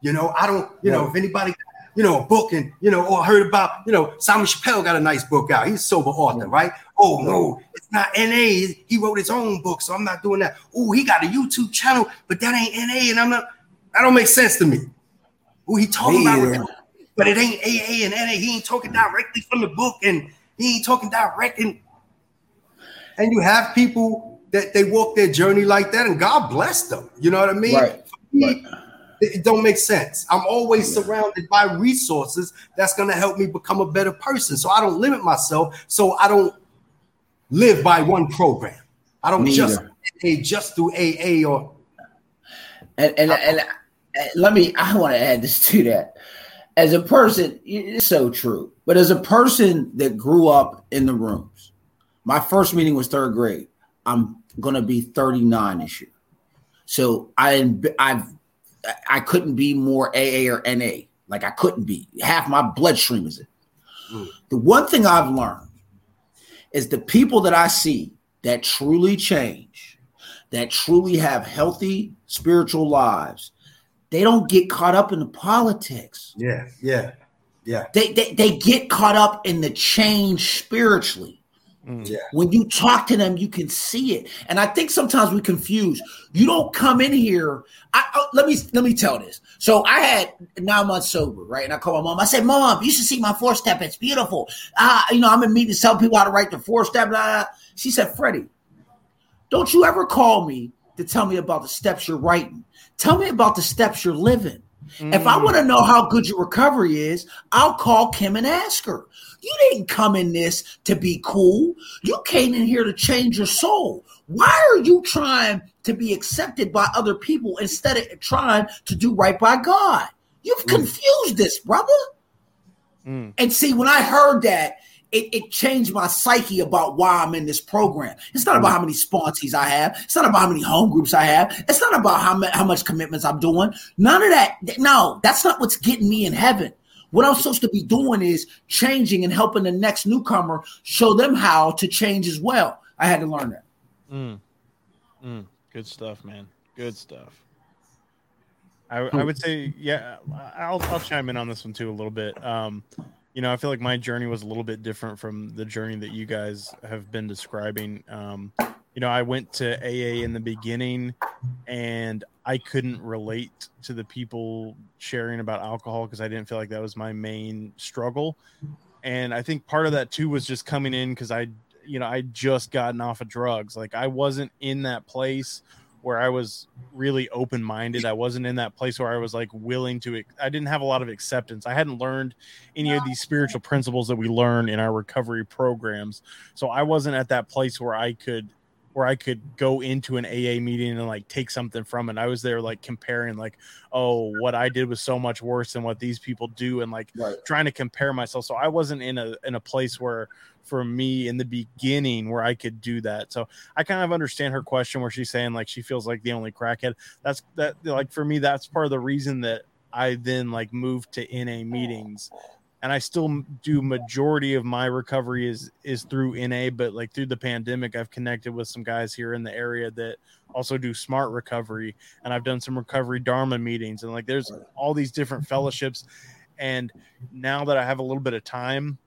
You know, I don't, you know, if anybody, you know, a book and you know, or heard about, you know, Simon Chappelle got a nice book out. He's a sober author, right? Oh no, it's not NA. He wrote his own book, so I'm not doing that. Oh, he got a YouTube channel, but that ain't NA, and I'm not. That don't make sense to me. Oh, he talking Me about, but it ain't AA and NA. He ain't talking directly from the book, and he ain't talking direct. And and you have people that they walk their journey like that, and God bless them. You know what I mean? Right. For me, It, it don't make sense. I'm always surrounded by resources that's going to help me become a better person. So I don't limit myself. So I don't live by one program. I don't Me just. AA just do AA or And and, and, and let me I want to add this to that. As a person, it's so true. But as a person that grew up in the rooms, my first meeting was third grade. I'm gonna be 39 this year. So I I've I couldn't be more AA or NA. Like I couldn't be. Half my bloodstream is it. Mm. The one thing I've learned is the people that I see that truly change, that truly have healthy spiritual lives, they don't get caught up in the politics. yeah, yeah, yeah, They, they, they get caught up in the change spiritually. Mm. yeah. When you talk to them, you can see it. And I think sometimes we confuse. You don't come in here. I, oh, let me let me tell this. So I had nine months sober, right? And I called my mom. I said, "Mom, you should see my four step. It's beautiful. Ah, you know, I'm in meetings telling people how to write the four step." Blah, blah. She said, "Freddie, don't you ever call me to tell me about the steps you're writing. Tell me about the steps you're living. If I Mm. want to know how good your recovery is, I'll call Kim and ask her. You didn't come in this to be cool. You came in here to change your soul. Why are you trying to be accepted by other people instead of trying to do right by God? You've confused this, brother. Mm. And see, when I heard that, it, it changed my psyche about why I'm in this program. It's not about how many sponsees I have. It's not about how many home groups I have. It's not about how, ma- how much commitments I'm doing. None of that. No, that's not what's getting me in heaven. What I'm supposed to be doing is changing and helping the next newcomer show them how to change as well. I had to learn that. Mm. Mm. Good stuff, man. Good stuff. I, I would say, yeah, I'll I'll chime in on this one too a little bit. Um, you know, I feel like my journey was a little bit different from the journey that you guys have been describing. Um, you know, I went to AA in the beginning and I couldn't relate to the people sharing about alcohol because I didn't feel like that was my main struggle. And I think part of that too was just coming in because I, you know, I just gotten off of drugs. Like I wasn't in that place where I was really open minded. I wasn't in that place where I was like willing to, I didn't have a lot of acceptance. I hadn't learned any of these spiritual principles that we learn in our recovery programs. So I wasn't at that place where I could where I could go into an AA meeting and like take something from it. I was there like comparing like, oh, what I did was so much worse than what these people do and like Right. trying to compare myself. So I wasn't in a in a place where for me in the beginning where I could do that. So I kind of understand her question where she's saying like she feels like the only crackhead. That's that like for me that's part of the reason that I then like moved to NA meetings and I still do majority of my recovery is is through NA, but like through the pandemic, I've connected with some guys here in the area that also do smart recovery, and I've done some recovery Dharma meetings, and like there's all these different fellowships, and now that I have a little bit of time,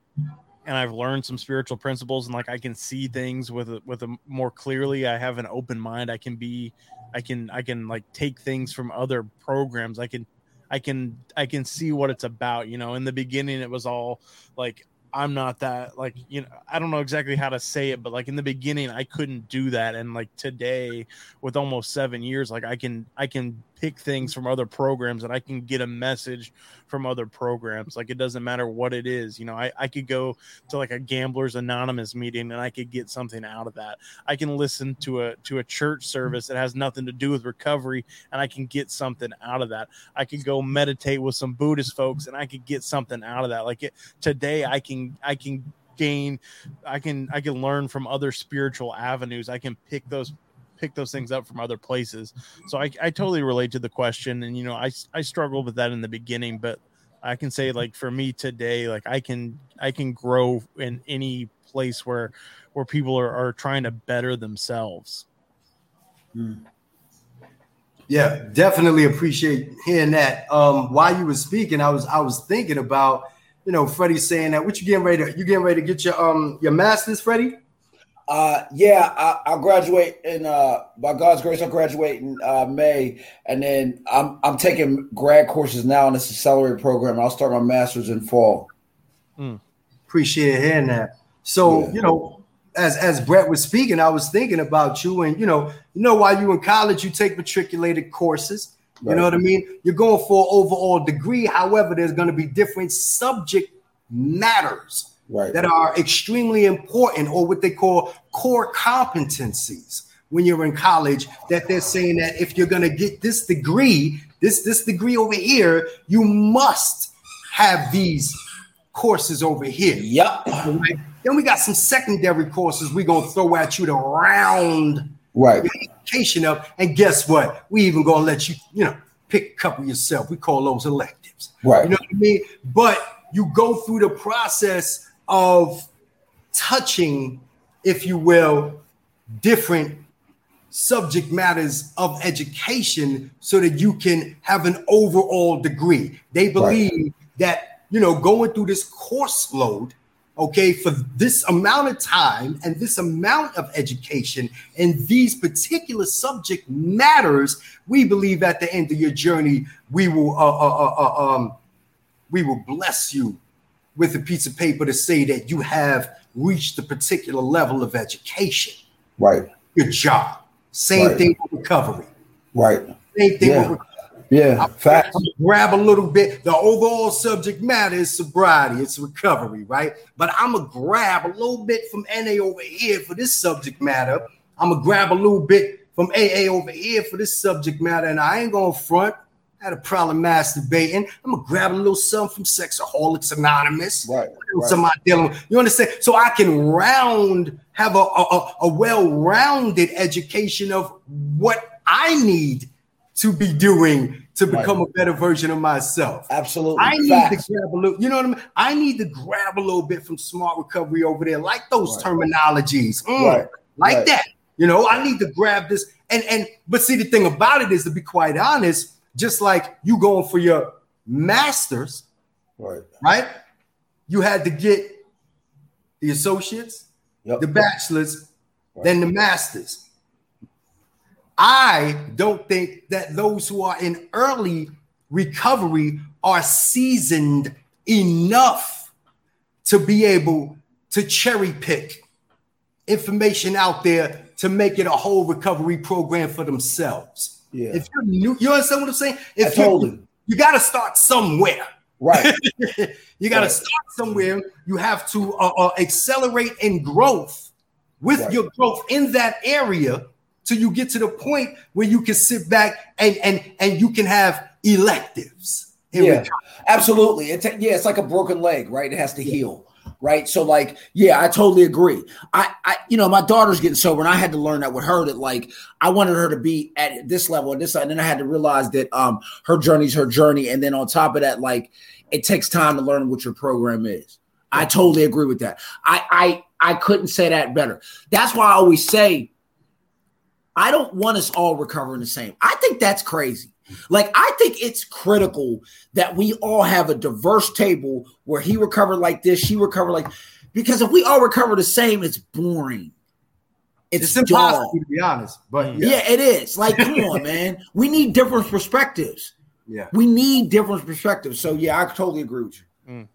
and I've learned some spiritual principles, and like I can see things with a, with a more clearly, I have an open mind. I can be, I can I can like take things from other programs. I can I can I can see what it's about. You know, in the beginning it was all like I'm not that like you know I don't know exactly how to say it, but like in the beginning I couldn't do that, and like today with almost seven years, like I can I can pick things from other programs and I can get a message from other programs. Like it doesn't matter what it is. You know, I I could go to like a Gamblers Anonymous meeting and I could get something out of that. I can listen to a to a church service that has nothing to do with recovery and I can get something out of that. I could go meditate with some Buddhist folks and I could get something out of that. Like it today I can I can gain I can I can learn from other spiritual avenues. I can pick those pick those things up from other places. So I, I totally relate to the question and you know I I struggled with that in the beginning but I can say like for me today like I can I can grow in any place where where people are, are trying to better themselves. Yeah, definitely appreciate hearing that. Um, while you were speaking, I was I was thinking about you know Freddie saying that. What you getting ready to you getting ready to get your um your masters, Freddie? Uh, yeah, I, I'll graduate in uh, by God's grace. I'll graduate in uh, May, and then I'm I'm taking grad courses now in this accelerated program. I'll start my master's in fall. Appreciate hearing that. So Yeah. you know, as as Brett was speaking, I was thinking about you, and you know, you know, while you in college, you take matriculated courses. You know what I mean? You're going for an overall degree. However, there's going to be different subject matters Right. that are extremely important or what they call core competencies when you're in college that they're saying that if you're going to get this degree this this degree over here you must have these courses over here Yep. right? then we got some secondary courses we're going to throw at you to round Right. education up and guess what we even going to let you you know pick a couple yourself we call those electives Right. you know what I mean? But you go through the process of touching, if you will, different subject matters of education so that you can have an overall degree. They believe that, you know, going through this course load, okay, for this amount of time and this amount of education and these particular subject matters, we believe at the end of your journey, we will uh, uh, uh, uh, um, we will bless you with a piece of paper to say that you have reached a particular level of education. Right. Good job. Same Right. thing with recovery. Right. Same thing Yeah. with Yeah. Facts. I'm gonna grab a little bit. The overall subject matter is sobriety, it's recovery, right? But I'm gonna grab a little bit from NA over here for this subject matter. I'm gonna grab a little bit from AA over here for this subject matter, and I ain't gonna front. Had a problem masturbating. I'm gonna grab a little something from Sexaholics Anonymous. Right. Am I dealing with? You understand? So I can round, have a, a, a- well-rounded education of what I need to be doing to Right. become a better version of myself. Absolutely. I need Facts. to grab a little, you know what I mean? I need to grab a little bit from smart recovery over there, like those Right. terminologies. Mm, Right. Like Right. that. You know, I need to grab this. And and but see, the thing about it is to be quite honest, just like you going for your master's, Right. right? You had to get the associates, Yep. the bachelor's, then the masters. I don't think that those who are in early recovery are seasoned enough to be able to cherry pick information out there to make it a whole recovery program for themselves. Yeah. If you're new, you understand what I'm saying? If I you totally. you got to start somewhere. Right. you got to Right. start somewhere. You have to uh, uh, accelerate in growth with Right. your growth in that area till you get to the point where you can sit back and and and you can have electives. in Yeah, absolutely. It's yeah, it's like a broken leg, right? It has to heal, right? So, like, yeah, I totally agree. I, I, you know, my daughter's getting sober, and I had to learn that with her that like I wanted her to be at this level and this, and then I had to realize that um her journey's her journey, and then on top of that, like it takes time to learn what your program is. I totally agree with that. I, I, I couldn't say that better. That's why I always say I don't want us all recovering the same. I think that's crazy. Like, I think it's critical that we all have a diverse table where he recovered like this, she recovered like because if we all recover the same, it's boring. It's, It's impossible dull. to be honest, but Mm. yeah, Yeah, it is. Like, come on, man. We need different perspectives. yeah. We need different perspectives. So yeah, I totally agree with you.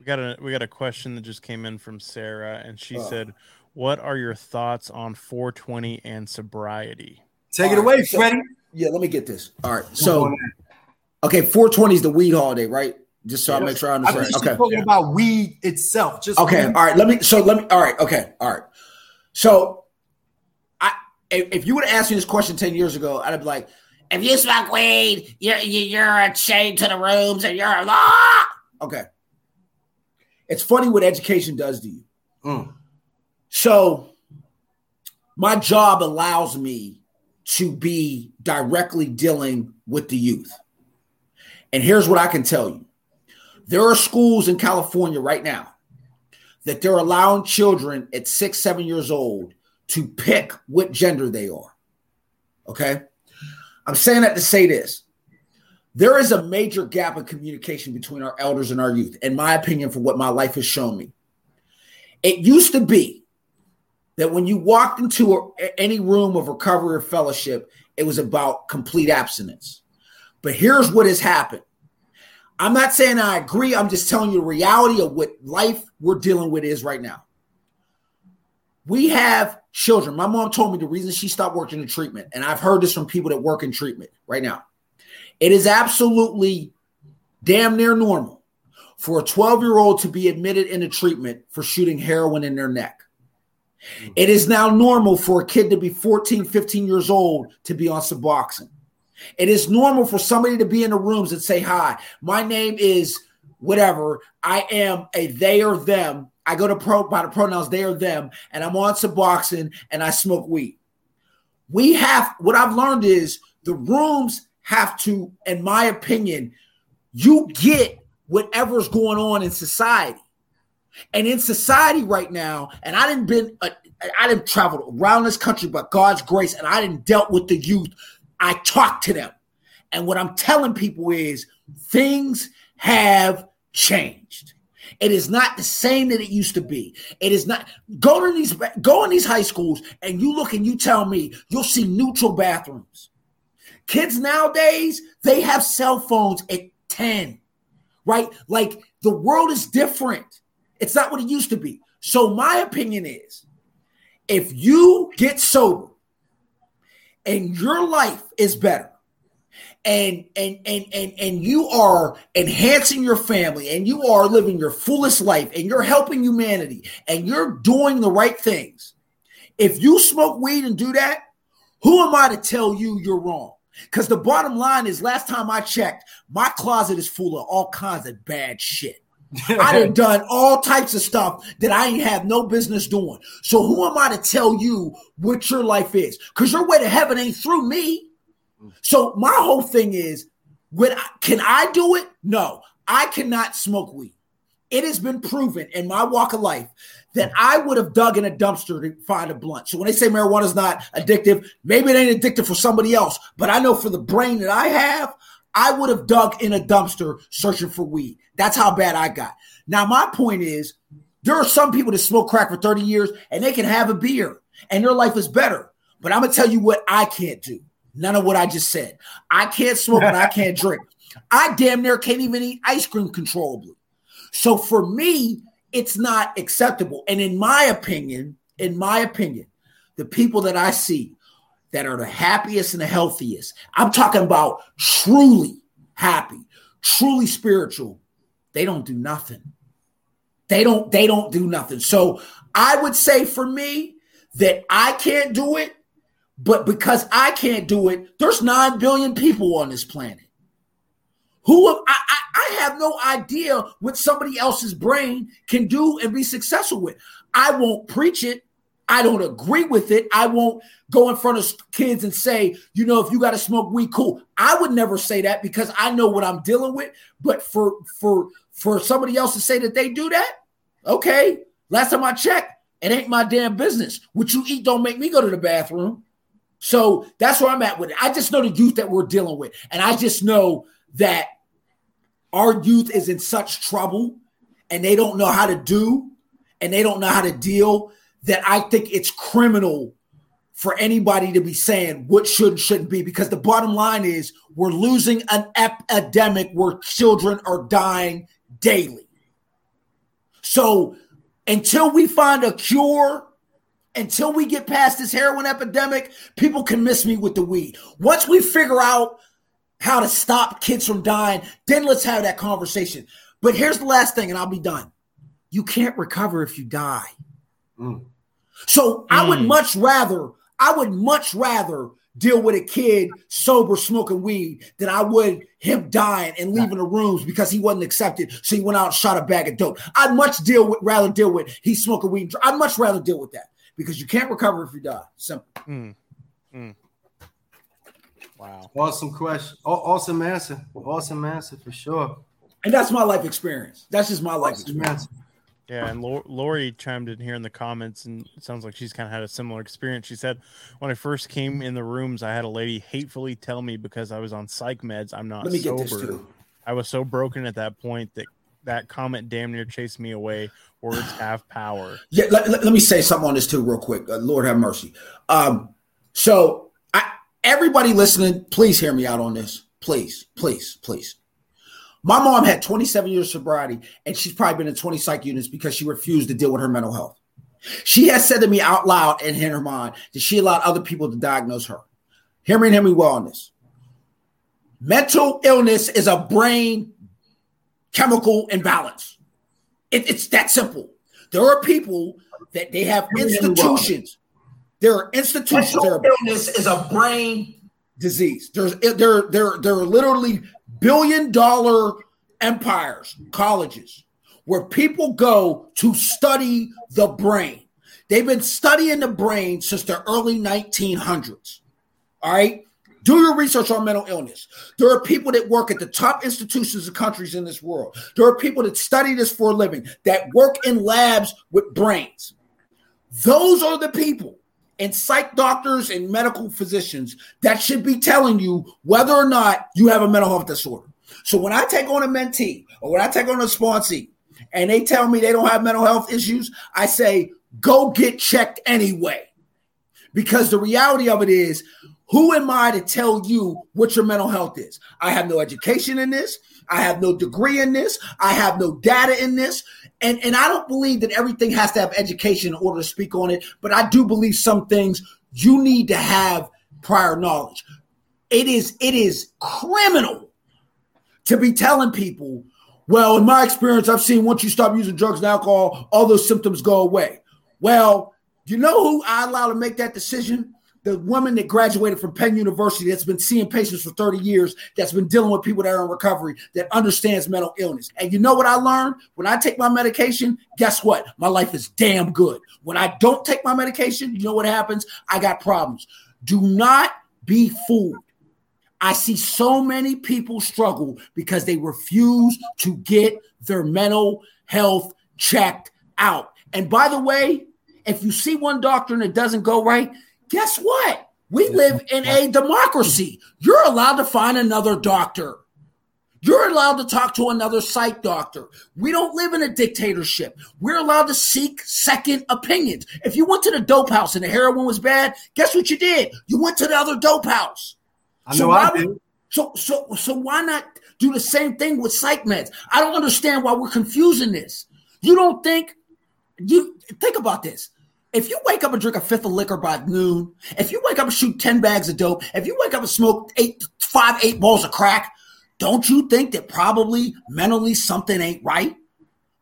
We got a we got a question that just came in from Sarah, and she Oh. said, "What are your thoughts on 420 and sobriety?" Take it away, so- Freddie. Yeah, let me get this. All right. So okay, 420 is the weed holiday, right? Just so I make sure I I understand. she's Okay. talking about weed itself. Just Okay. weed. All right. Let me. So let me. All right. Okay. All right. So, I if, you would have asked me this question ten years ago, I'd be like, if you smoke weed, you're you- you're a chained to the rooms and you're a law. Okay. It's funny what education does to you. Mm. So, my job allows me to be directly dealing with the youth. And here's what I can tell you there are schools in California right now that they're allowing children at six, seven years old to pick what gender they are. Okay. I'm saying that to say this. There is a major gap in communication between our elders and our youth, in my opinion, for what my life has shown me. It used to be that when you walked into a- any room of recovery or fellowship, it was about complete abstinence. But here's what has happened. I'm not saying I agree. I'm just telling you the reality of what life we're dealing with is right now. We have children. My mom told me the reason she stopped working in treatment, and I've heard this from people that work in treatment right now. It is absolutely damn near normal for a 12 year old to be admitted into treatment for shooting heroin in their neck. It is now normal for a kid to be 14, 15 years old to be on Suboxone. It is normal for somebody to be in the rooms and say, Hi, my name is whatever. I am a they or them. I go to pro by the pronouns they or them, and I'm on Suboxone and I smoke weed. We have what I've learned is the rooms have to, in my opinion, you get whatever's going on in society. And in society right now, and I didn't been uh, I didn't travel around this country, but God's grace, and I didn't dealt with the youth. I talked to them, and what I'm telling people is things have changed. It is not the same that it used to be. It is not. Go to these go in these high schools, and you look and you tell me you'll see neutral bathrooms. Kids nowadays they have cell phones at ten, right? Like the world is different. It's not what it used to be. So my opinion is if you get sober and your life is better and and and and and you are enhancing your family and you are living your fullest life and you're helping humanity and you're doing the right things if you smoke weed and do that who am i to tell you you're wrong because the bottom line is last time i checked my closet is full of all kinds of bad shit I done done all types of stuff that I ain't have no business doing. So who am I to tell you what your life is? Because your way to heaven ain't through me. So my whole thing is, when I, can I do it? No, I cannot smoke weed. It has been proven in my walk of life that I would have dug in a dumpster to find a blunt. So when they say marijuana is not addictive, maybe it ain't addictive for somebody else. But I know for the brain that I have, I would have dug in a dumpster searching for weed. That's how bad I got. Now, my point is there are some people that smoke crack for 30 years and they can have a beer and their life is better. But I'm gonna tell you what I can't do. None of what I just said. I can't smoke and I can't drink. I damn near can't even eat ice cream controllably. So for me, it's not acceptable. And in my opinion, in my opinion, the people that I see that are the happiest and the healthiest, I'm talking about truly happy, truly spiritual, they don't do nothing. They don't they don't do nothing. So I would say for me that I can't do it, but because I can't do it, there's 9 billion people on this planet. Who I, I, I have no idea what somebody else's brain can do and be successful with. I won't preach it. I don't agree with it. I won't go in front of kids and say, you know, if you got to smoke weed, cool. I would never say that because I know what I'm dealing with. But for for for somebody else to say that they do that, okay. Last time I checked, it ain't my damn business. What you eat don't make me go to the bathroom. So that's where I'm at with it. I just know the youth that we're dealing with, and I just know that our youth is in such trouble, and they don't know how to do, and they don't know how to deal. That I think it's criminal for anybody to be saying what should and shouldn't be because the bottom line is we're losing an epidemic where children are dying daily. So until we find a cure, until we get past this heroin epidemic, people can miss me with the weed. Once we figure out how to stop kids from dying, then let's have that conversation. But here's the last thing, and I'll be done. You can't recover if you die. Mm. So I would mm. much rather I would much rather deal with a kid sober smoking weed than I would him dying and leaving the rooms because he wasn't accepted. So he went out and shot a bag of dope. I'd much deal with rather deal with he's smoking weed. I'd much rather deal with that because you can't recover if you die. Simple. Mm. Mm. Wow. Awesome question. Awesome answer. Awesome answer for sure. And that's my life experience. That's just my life awesome experience. Answer. Yeah, and Lori chimed in here in the comments, and it sounds like she's kind of had a similar experience. She said, "When I first came in the rooms, I had a lady hatefully tell me because I was on psych meds, I'm not sober. I was so broken at that point that that comment damn near chased me away. Words have power." Yeah, let, let, let, me say something on this too, real quick. Uh, Lord have mercy. Um, so, I, everybody listening, please hear me out on this. Please, please, please. My mom had 27 years of sobriety, and she's probably been in 20 psych units because she refused to deal with her mental health. She has said to me out loud and in her mind that she allowed other people to diagnose her. Hear me and hear me well on this. Mental illness is a brain chemical imbalance. It, it's that simple. There are people that they have institutions. There are institutions. Mental illness is a brain disease. There's there there there are literally billion dollar empires, colleges, where people go to study the brain. They've been studying the brain since the early 1900s. All right. Do your research on mental illness. There are people that work at the top institutions and countries in this world. There are people that study this for a living, that work in labs with brains. Those are the people and psych doctors and medical physicians that should be telling you whether or not you have a mental health disorder. So when I take on a mentee or when I take on a sponsee and they tell me they don't have mental health issues, I say, go get checked anyway. Because the reality of it is, who am I to tell you what your mental health is? I have no education in this. I have no degree in this. I have no data in this. And, and I don't believe that everything has to have education in order to speak on it, but I do believe some things you need to have prior knowledge. It is it is criminal to be telling people, well, in my experience, I've seen once you stop using drugs and alcohol, all those symptoms go away. Well, you know who I allow to make that decision? The woman that graduated from Penn University that's been seeing patients for 30 years, that's been dealing with people that are in recovery, that understands mental illness. And you know what I learned? When I take my medication, guess what? My life is damn good. When I don't take my medication, you know what happens? I got problems. Do not be fooled. I see so many people struggle because they refuse to get their mental health checked out. And by the way, if you see one doctor and it doesn't go right, guess what? We live in a democracy. You're allowed to find another doctor. You're allowed to talk to another psych doctor. We don't live in a dictatorship. We're allowed to seek second opinions. If you went to the dope house and the heroin was bad, guess what you did? You went to the other dope house. I know I did. So so so why not do the same thing with psych meds? I don't understand why we're confusing this. You don't think you think about this. If you wake up and drink a fifth of liquor by noon, if you wake up and shoot 10 bags of dope, if you wake up and smoke eight, five, eight balls of crack, don't you think that probably mentally something ain't right?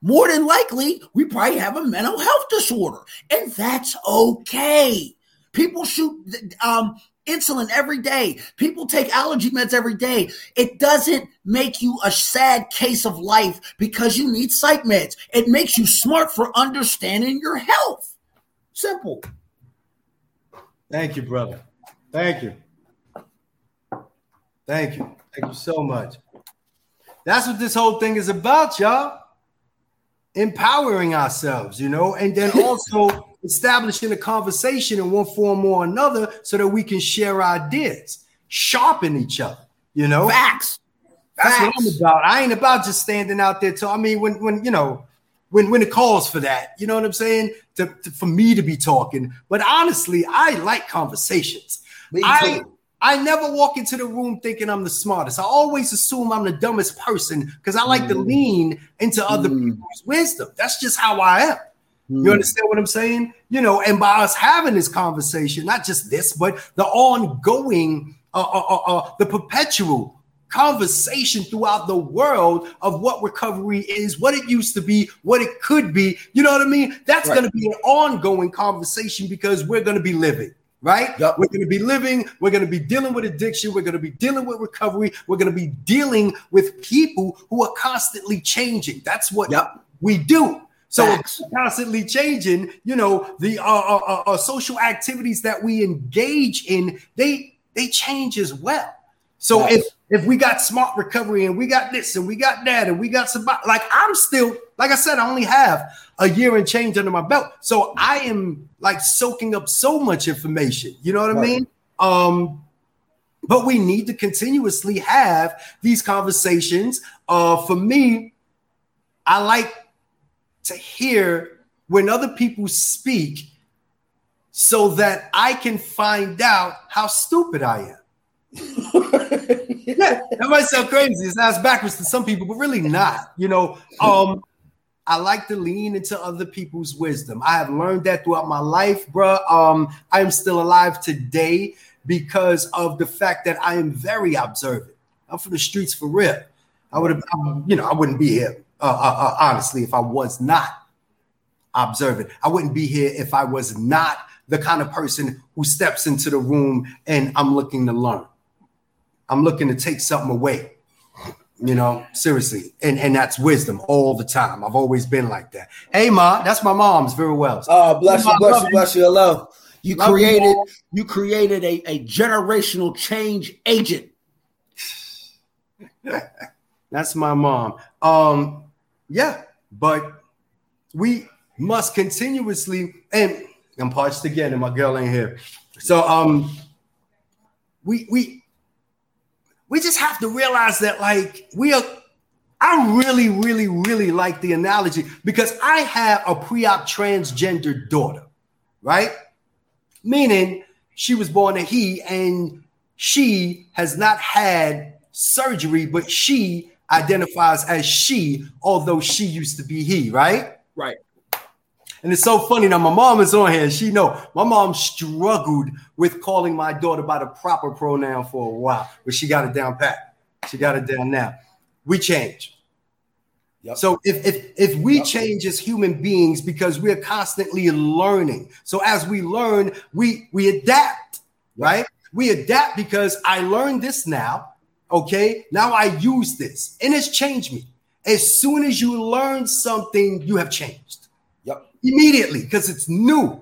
More than likely, we probably have a mental health disorder, and that's okay. People shoot um, insulin every day. People take allergy meds every day. It doesn't make you a sad case of life because you need psych meds. It makes you smart for understanding your health. Simple. Thank you, brother. Thank you. Thank you. Thank you so much. That's what this whole thing is about, y'all. Empowering ourselves, you know, and then also establishing a conversation in one form or another so that we can share ideas, sharpen each other, you know. Facts. That's Facts. what I'm about. I ain't about just standing out there. To, I mean, when when you know, when when it calls for that, you know what I'm saying? To, to- for me to be talking. But honestly, I like conversations. I. I never walk into the room thinking I'm the smartest. I always assume I'm the dumbest person because I like to Mm. lean into other Mm. people's wisdom. That's just how I am. Hmm. You understand what I'm saying? You know, and by us having this conversation, not just this, but the ongoing, uh, uh, uh, uh, the perpetual conversation throughout the world of what recovery is, what it used to be, what it could be. You know what I mean? That's Right. going to be an ongoing conversation because we're going to be living. Right? Yep. We're going to be living. We're going to be dealing with addiction. We're going to be dealing with recovery. We're going to be dealing with people who are constantly changing. That's what Yep. we do. So constantly changing, you know, the uh, uh, uh, uh, social activities that we engage in, they they change as well. So Yes. if if we got smart recovery and we got this and we got that and we got some like I'm still like I said, I only have a year and change under my belt. So I am like soaking up so much information. You know what I mean? Um, but we need to continuously have these conversations. Uh, for me, I like to hear when other people speak so that I can find out how stupid I am. yeah, that might sound crazy. It sounds backwards to some people, but really not. You know, um, I like to lean into other people's wisdom. I have learned that throughout my life, bruh. Um, I am still alive today because of the fact that I am very observant. I'm from the streets for real. I would have, you know, I wouldn't be here uh, uh, uh, honestly if I was not observant. I wouldn't be here if I was not the kind of person who steps into the room and I'm looking to learn. I'm looking to take something away. You know, seriously. And and that's wisdom all the time. I've always been like that. Hey ma, that's my mom's very well. Oh, bless you, bless you, you. bless you. Hello. You Love created Mom. you created a, a generational change agent. That's my mom. Um, yeah, but we must continuously and I'm parched again, and my girl ain't here. So um we we we just have to realize that like we are I really, really, really like the analogy because I have a pre-op transgender daughter, right? Meaning she was born a he and she has not had surgery, but she identifies as she, although she used to be he, right? Right. And it's so funny now. My mom is on here. She know my mom struggled with calling my daughter by the proper pronoun for a while, but she got it down pat. She got it down now. We change. Yep. So if if if we Yep. change as human beings because we're constantly learning. So as we learn, we we adapt, right? We adapt because I learned this now. Okay, now I use this, and it's changed me. As soon as you learn something, you have changed. Immediately because it's new.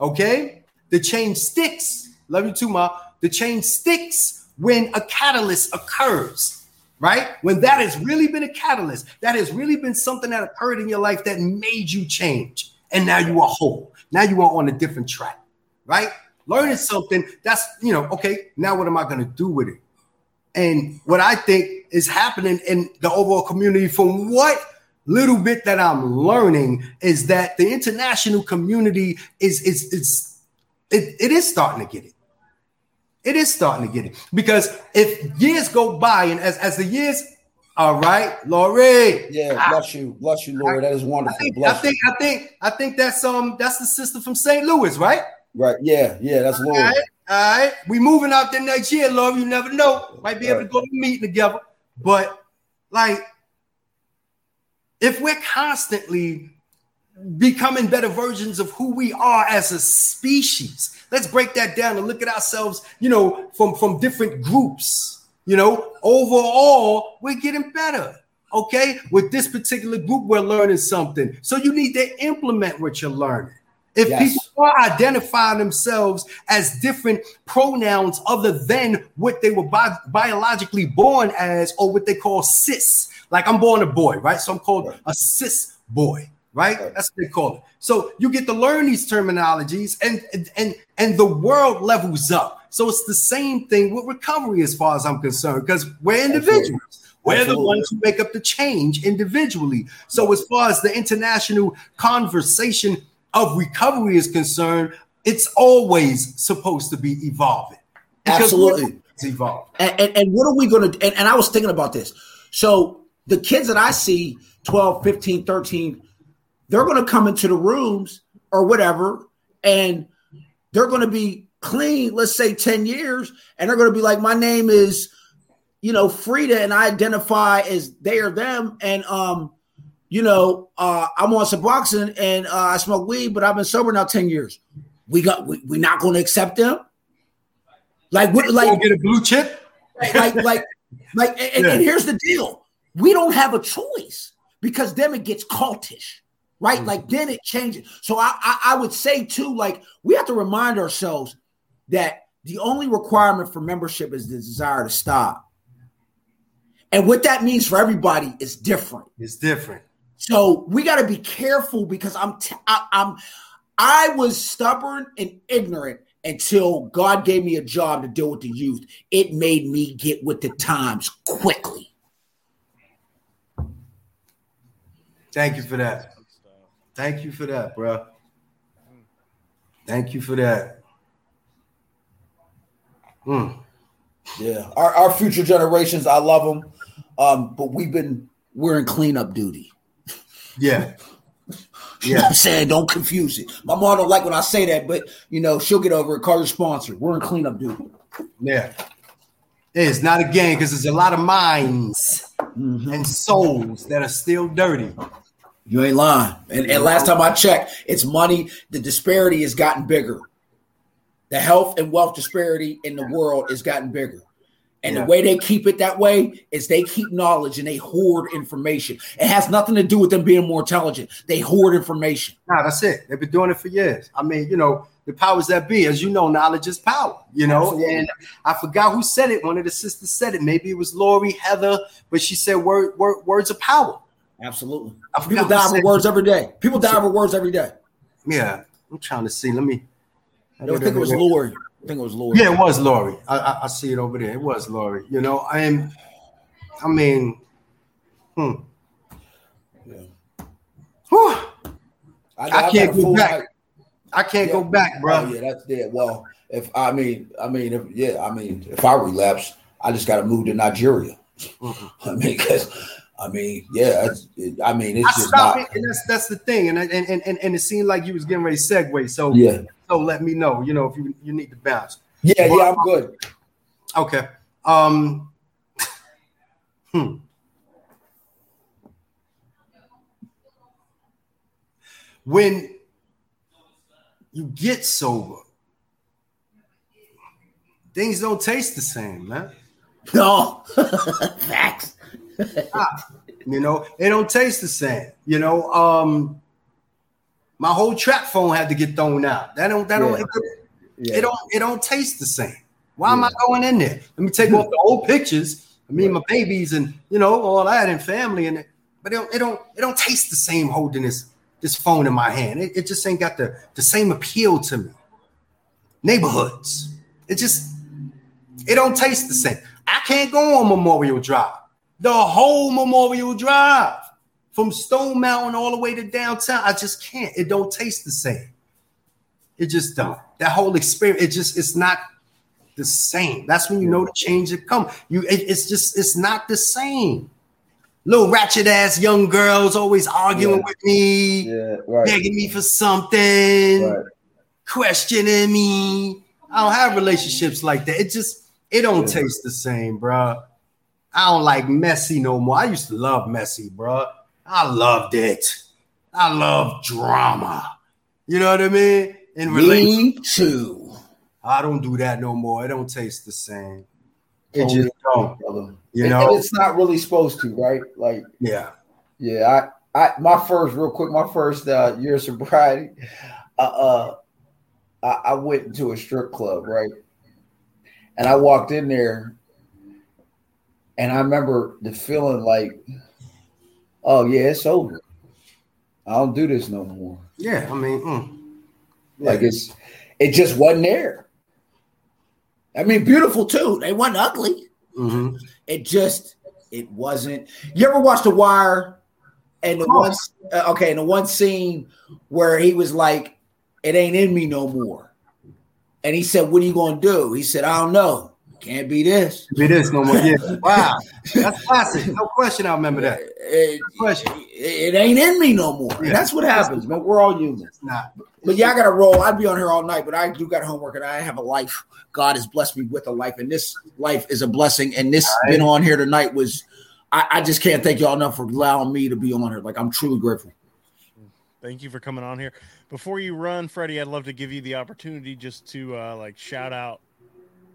Okay, the change sticks. Love you too, ma. The change sticks when a catalyst occurs, right? When that has really been a catalyst, that has really been something that occurred in your life that made you change, and now you are whole. Now you are on a different track, right? Learning something that's you know okay. Now what am I going to do with it? And what I think is happening in the overall community, from what little bit that I'm learning, is that the international community is is is it, it is starting to get it. It is starting to get it because if years go by and as as the years, all right, Laurie. Yeah, bless you, bless you, Lord. That is wonderful. I think, I bless think I think I think that's um that's the sister from St. Louis, right? Right. Yeah, yeah, that's All Lord. right, all right. We moving out there next year, Lord. You never know. Might be able to go to a meeting together. But like, if we're constantly becoming better versions of who we are as a species, let's break that down and look at ourselves, you know, from from different groups. You know, overall, we're getting better. Okay, with this particular group, we're learning something. So you need to implement what you're learning. If Yes. people are identifying themselves as different pronouns other than what they were bi- biologically born as, or what they call cis, like I'm born a boy, right? So I'm called Right. a cis boy, right? Right. That's what they call it. So you get to learn these terminologies, and and and, the world levels up. So it's the same thing with recovery, as far as I'm concerned, because we're individuals. We're the ones who make up the change individually. So, as far as the international conversation of recovery is concerned, it's always supposed to be evolving. Absolutely. It's evolving. And, and, and what are we going to and, and I was thinking about this. So the kids that I see 12, 15, 13, they're going to come into the rooms or whatever and they're going to be clean, let's say 10 years, and they're going to be like my name is you know Frida and I identify as they or them and um you know uh I'm on Suboxone and uh, I smoke weed but I've been sober now 10 years. We got we, we not going to accept them? Like what like Like, get a blue chip? like, like, like, and, Yeah. and here's the deal: we don't have a choice because then it gets cultish, right? Mm-hmm. Like then it changes. So I, I, I would say too, like we have to remind ourselves that the only requirement for membership is the desire to stop, and what that means for everybody is different. It's different. So we got to be careful because I'm t- I, I'm I was stubborn and ignorant until God gave me a job to deal with the youth. It made me get with the times quickly. Thank you for that. Thank you for that, bro. Thank you for that. Hmm. Yeah, our, our future generations, I love them, um, but we've been we're in cleanup duty. Yeah. You know what I'm saying? Don't confuse it. My mom don't like when I say that, but you know she'll get over it. Call your sponsor. We're in cleanup duty. Yeah. It's not a game because there's a lot of minds and souls that are still dirty. You ain't lying. And, and last time I checked, it's money. The disparity has gotten bigger. The health and wealth disparity in the world has gotten bigger. And Yeah. the way they keep it that way is they keep knowledge and they hoard information. It has nothing to do with them being more intelligent. They hoard information. Nah, that's it. They've been doing it for years. I mean, you know, the powers that be, as you know, knowledge is power, you know. Absolutely. And I forgot who said it. One of the sisters said it. Maybe it was Lori Heather, but she said word, word words of power. Absolutely. I People die over words every day. People die over words every day. Yeah, I'm trying to see. Let me. I don't think it was Lori. I think it was Lori. Yeah, it was Lori. I, I, I see it over there. It was Lori. You know, I am. I mean, hmm. Yeah. Whew, I, I can't go back. I can't go back, bro. Oh, yeah, that's yeah. Well, if I mean, I mean, if yeah, I mean, if I relapse, I just got to move to Nigeria. Mhm. I mean, because I mean, yeah, it, I mean, it's I just not. it, and that's that's the thing, and and and and, and it seemed like you was getting ready to segue. So Yeah, so let me know, you know, if you you need to bounce. yeah, yeah. I'm good. Okay. Um. Hmm. When you get sober, things don't taste the same, man. No, facts. You know, it don't taste the same. You know, um, my whole trap phone had to get thrown out. That don't that don't Yeah. it, Yeah. it don't it don't taste the same. Why am I going in there? Let me take off the old pictures, of me and my babies, and you know all that, and family, and but it don't it don't it don't taste the same holding this this phone in my hand. It, it just ain't got the the same appeal to me. Neighborhoods, it just it don't taste the same. I can't go on Memorial Drive. The whole Memorial Drive from Stone Mountain all the way to downtown. I just can't. It don't taste the same. It just don't. That whole experience, it just it's not the same. That's when you know the change had come. You it- it's just it's not the same. Little ratchet ass young girls always arguing Yeah. with me, Yeah, right. begging me for something Right. questioning me. I don't have relationships like that. It just it don't Yeah. taste the same, bro. I don't like messy no more. I used to love messy, bro. I loved it. I love drama. You know what I mean? In relation, Me too. I don't do that no more. It don't taste the same. It just don't. brother. You And- know? and it's not really supposed to, right? Like, Yeah. yeah, I, I, my first, real quick, my first uh, year of sobriety, uh, uh, I, I went into a strip club, right? And I walked in there, and I remember the feeling like, oh yeah, it's over. I don't do this no more. Yeah. I mean, mm. Like it's, it just wasn't there. I mean, beautiful too. They wasn't ugly. Mhm. It just it wasn't. You ever watch The Wire? And the one uh, okay, and the one scene where he was like, "It ain't in me no more," and he said, "What are you gonna do?" He said, "I don't know. Can't be this." Be this no more. Yeah. Wow. That's classic. No question. I remember that. It, Question. it- it ain't in me no more. Yeah. that's what happens, man. We're all human. It's not. But yeah, I gotta roll. I'd be on here all night, but I do got homework and I have a life. God has blessed me with a life, and this life is a blessing. And this All right. been on here tonight was I, I just can't thank y'all enough for allowing me to be on here. Like I'm truly grateful. Thank you for coming on here. Before you run, Freddie, I'd love to give you the opportunity just to uh, like shout out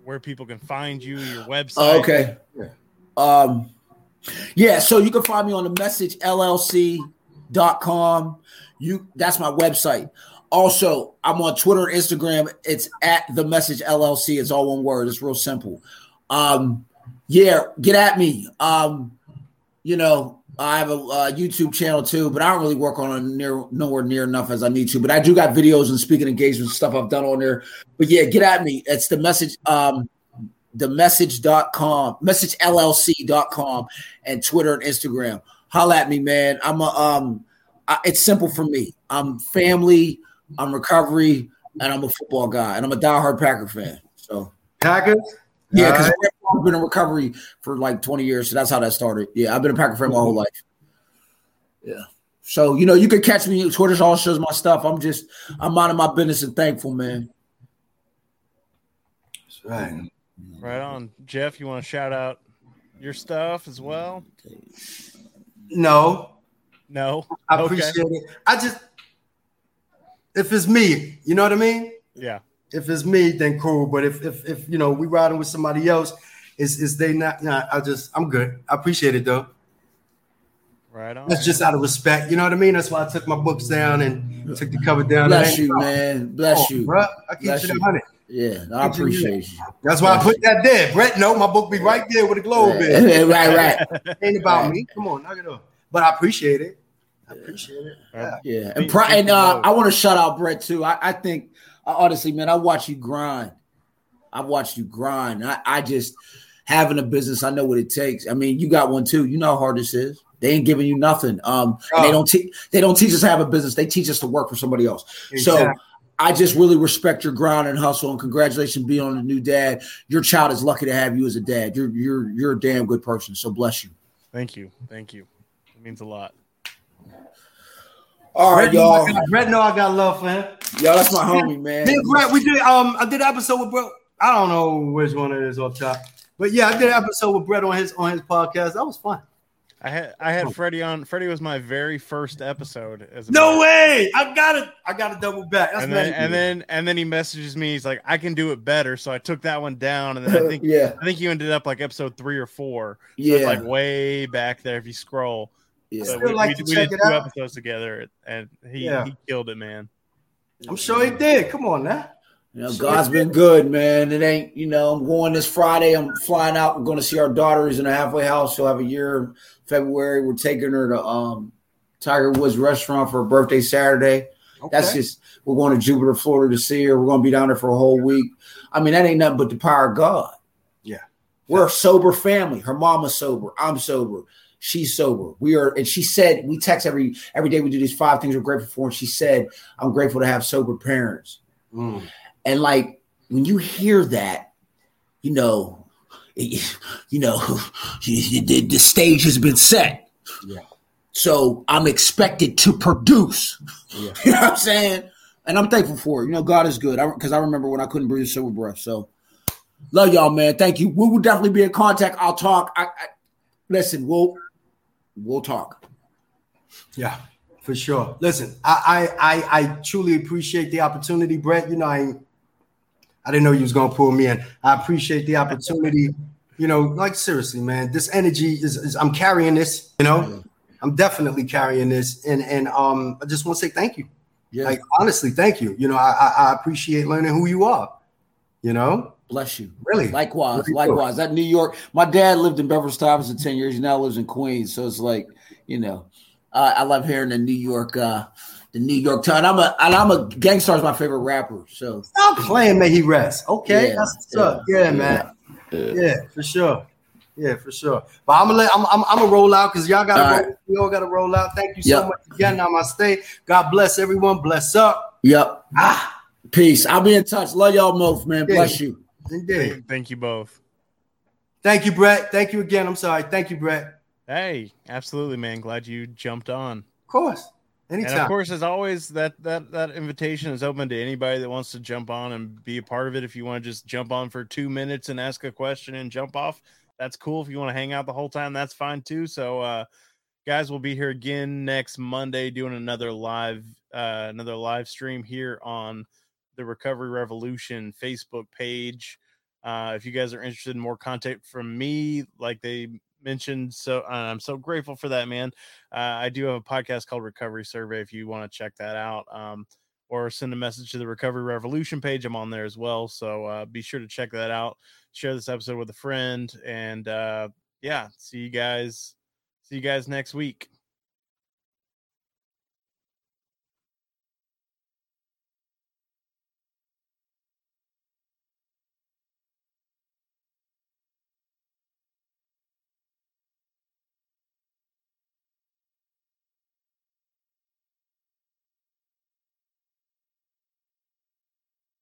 where people can find you, your website. Okay. Yeah. Um yeah, so you can find me on the messagellc.com. You that's my website. Also, I'm on Twitter and Instagram. It's at the message LLC. It's all one word. It's real simple. Um, yeah, get at me. Um, you know, I have a uh, YouTube channel too, but I don't really work on it near nowhere near enough as I need to. But I do got videos and speaking engagements stuff I've done on there. But yeah, get at me. It's the message. Um, the message.com, messagellc.com, and Twitter and Instagram. Holla at me, man. I'm a um I, it's simple for me. I'm family, I'm recovery, and I'm a football guy, and I'm a diehard Packer fan. So Packers. Yeah, because All I've been in recovery for like 20 years, so that's how that started. Yeah, I've been a Packer fan my whole life. Yeah. So you know, you can catch me. Twitter all shows my stuff. I'm just I'm minding my business and thankful, man. That's right. Right on. Jeff, you want to shout out your stuff as well? No, No. I Okay. appreciate it. I just, if it's me, you know what I mean. Yeah. If it's me, then cool. But if if if you know we riding with somebody else, is is they not? Nah, I just I'm good. I appreciate it though. Right on. That's just out of respect. You know what I mean? That's why I took my books down and took the cover down. Bless It ain't- you, man. Bless Oh, you. bro. I keep Bless it you. 100. Yeah, I appreciate you. That's why I put that there. Bret, no, my book be right there with a globe in. right, right. Ain't about Right. me. Come on, knock it off. But I appreciate it. I appreciate it. Yeah. Yeah, and, Thank- pri- and uh. I want to shout out Bret too. I, I think uh, honestly, man, I watch you grind. I've watched you grind. I, I just having a business. I know what it takes. I mean, you got one too. You know how hard this is. They ain't giving you nothing. Um, and they Oh. don't teach. They don't teach us to have a business. They teach us to work for somebody else. So I just really respect your grind and hustle. And congratulations being on a new dad. Your child is lucky to have you as a dad. You're you're you're a damn good person. So bless you. Thank you. Thank you. It means a lot. All right, Bret, y'all. I got, Bret know I got love for him. Y'all, that's my homie, man. Me and Bret, we did um I did an episode with Bret. I don't know which one it is off top. But yeah, I did an episode with Bret on his on his podcast. That was fun. I had I had Freddie on. Freddie was my very first episode as a No way! I gotta I gotta double back. That's and then, and then and then he messages me. He's like, "I can do it better." So I took that one down, and then I think yeah, I think you ended up like episode three or four. So yeah, it's like way back there if you scroll. Yeah. So we, like we, we did two out. episodes together, and he Yeah. he killed it, man. I'm sure he did. Come on now. You know, So God's it's- been good, man. It ain't, you know, I'm going this Friday. I'm flying out. We're going to see our daughter who's in a halfway house. She'll have a year in February. We're taking her to um Tiger Woods restaurant for her birthday Saturday. That's just we're going to Jupiter, Florida to see her. We're going to be down there for a whole week. I mean, that ain't nothing but the power of God. Yeah. We're a sober family. Her mama's sober. I'm sober. She's sober. We are, and she said we text every every day. We do these five things we're grateful for, and she said, "I'm grateful to have sober parents." Mm. And like when you hear that, you know, you know, the, the stage has been set. Yeah. So I'm expected to produce. Yeah. You know what I'm saying? And I'm thankful for it. You know, God is good. Because I, I, remember when I couldn't breathe a sober breath. So love y'all, man. Thank you. We will definitely be in contact. I'll talk. I, I listen. We'll we'll talk. Yeah, for sure. Listen, I I I, I truly appreciate the opportunity, Bret. You know, I I didn't know you was gonna pull me in. I appreciate the opportunity. You know, like seriously, man, this energy is, is I'm carrying this. You know, I'm definitely carrying this, and and um, I just want to say thank you. Yeah. Like honestly, thank you. You know, I, I I appreciate learning who you are. You know, Bless you. really. Likewise, Really likewise. That New York. My dad lived in Bedford-Stuyvesant for ten years. He now lives in Queens. So it's like, you know, uh, I love hearing the New York, uh, the New York tone. I'm a, and I'm a Gang Starr is my favorite rapper. So Stop playing, may he rest. Okay, Yeah, that's what's yeah, up. Yeah, yeah, man. yeah. Yeah, for sure. Yeah, for sure. But I'm gonna let I'm I'm, I'm gonna roll out because y'all gotta All roll, we all gotta roll out. Thank you so much again. Namaste. God bless everyone. Bless up. Yep. Ah, peace. I'll be in touch. Love y'all both, man. Yeah. Bless you. Indeed. Thank, thank you both. Thank you, Bret. Thank you again. I'm sorry. Thank you, Bret. Hey, absolutely, man. Glad you jumped on. Of course. And Anytime. of course, as always, that that that invitation is open to anybody that wants to jump on and be a part of it. If you want to just jump on for two minutes and ask a question and jump off, that's cool. If you want to hang out the whole time, that's fine too. So, uh, guys, we'll be here again next Monday doing another live uh, another live stream here on the Recovery Revolution Facebook page. Uh, if you guys are interested in more content from me, like they mentioned, so I'm so grateful for that, man. Uh, I do have a podcast called Recovery Survey if you want to check that out. Um, or send a message to the Recovery Revolution page. I'm on there as well. So uh, be sure to check that out. Share this episode with a friend. And uh, yeah, see you guys. See you guys next week.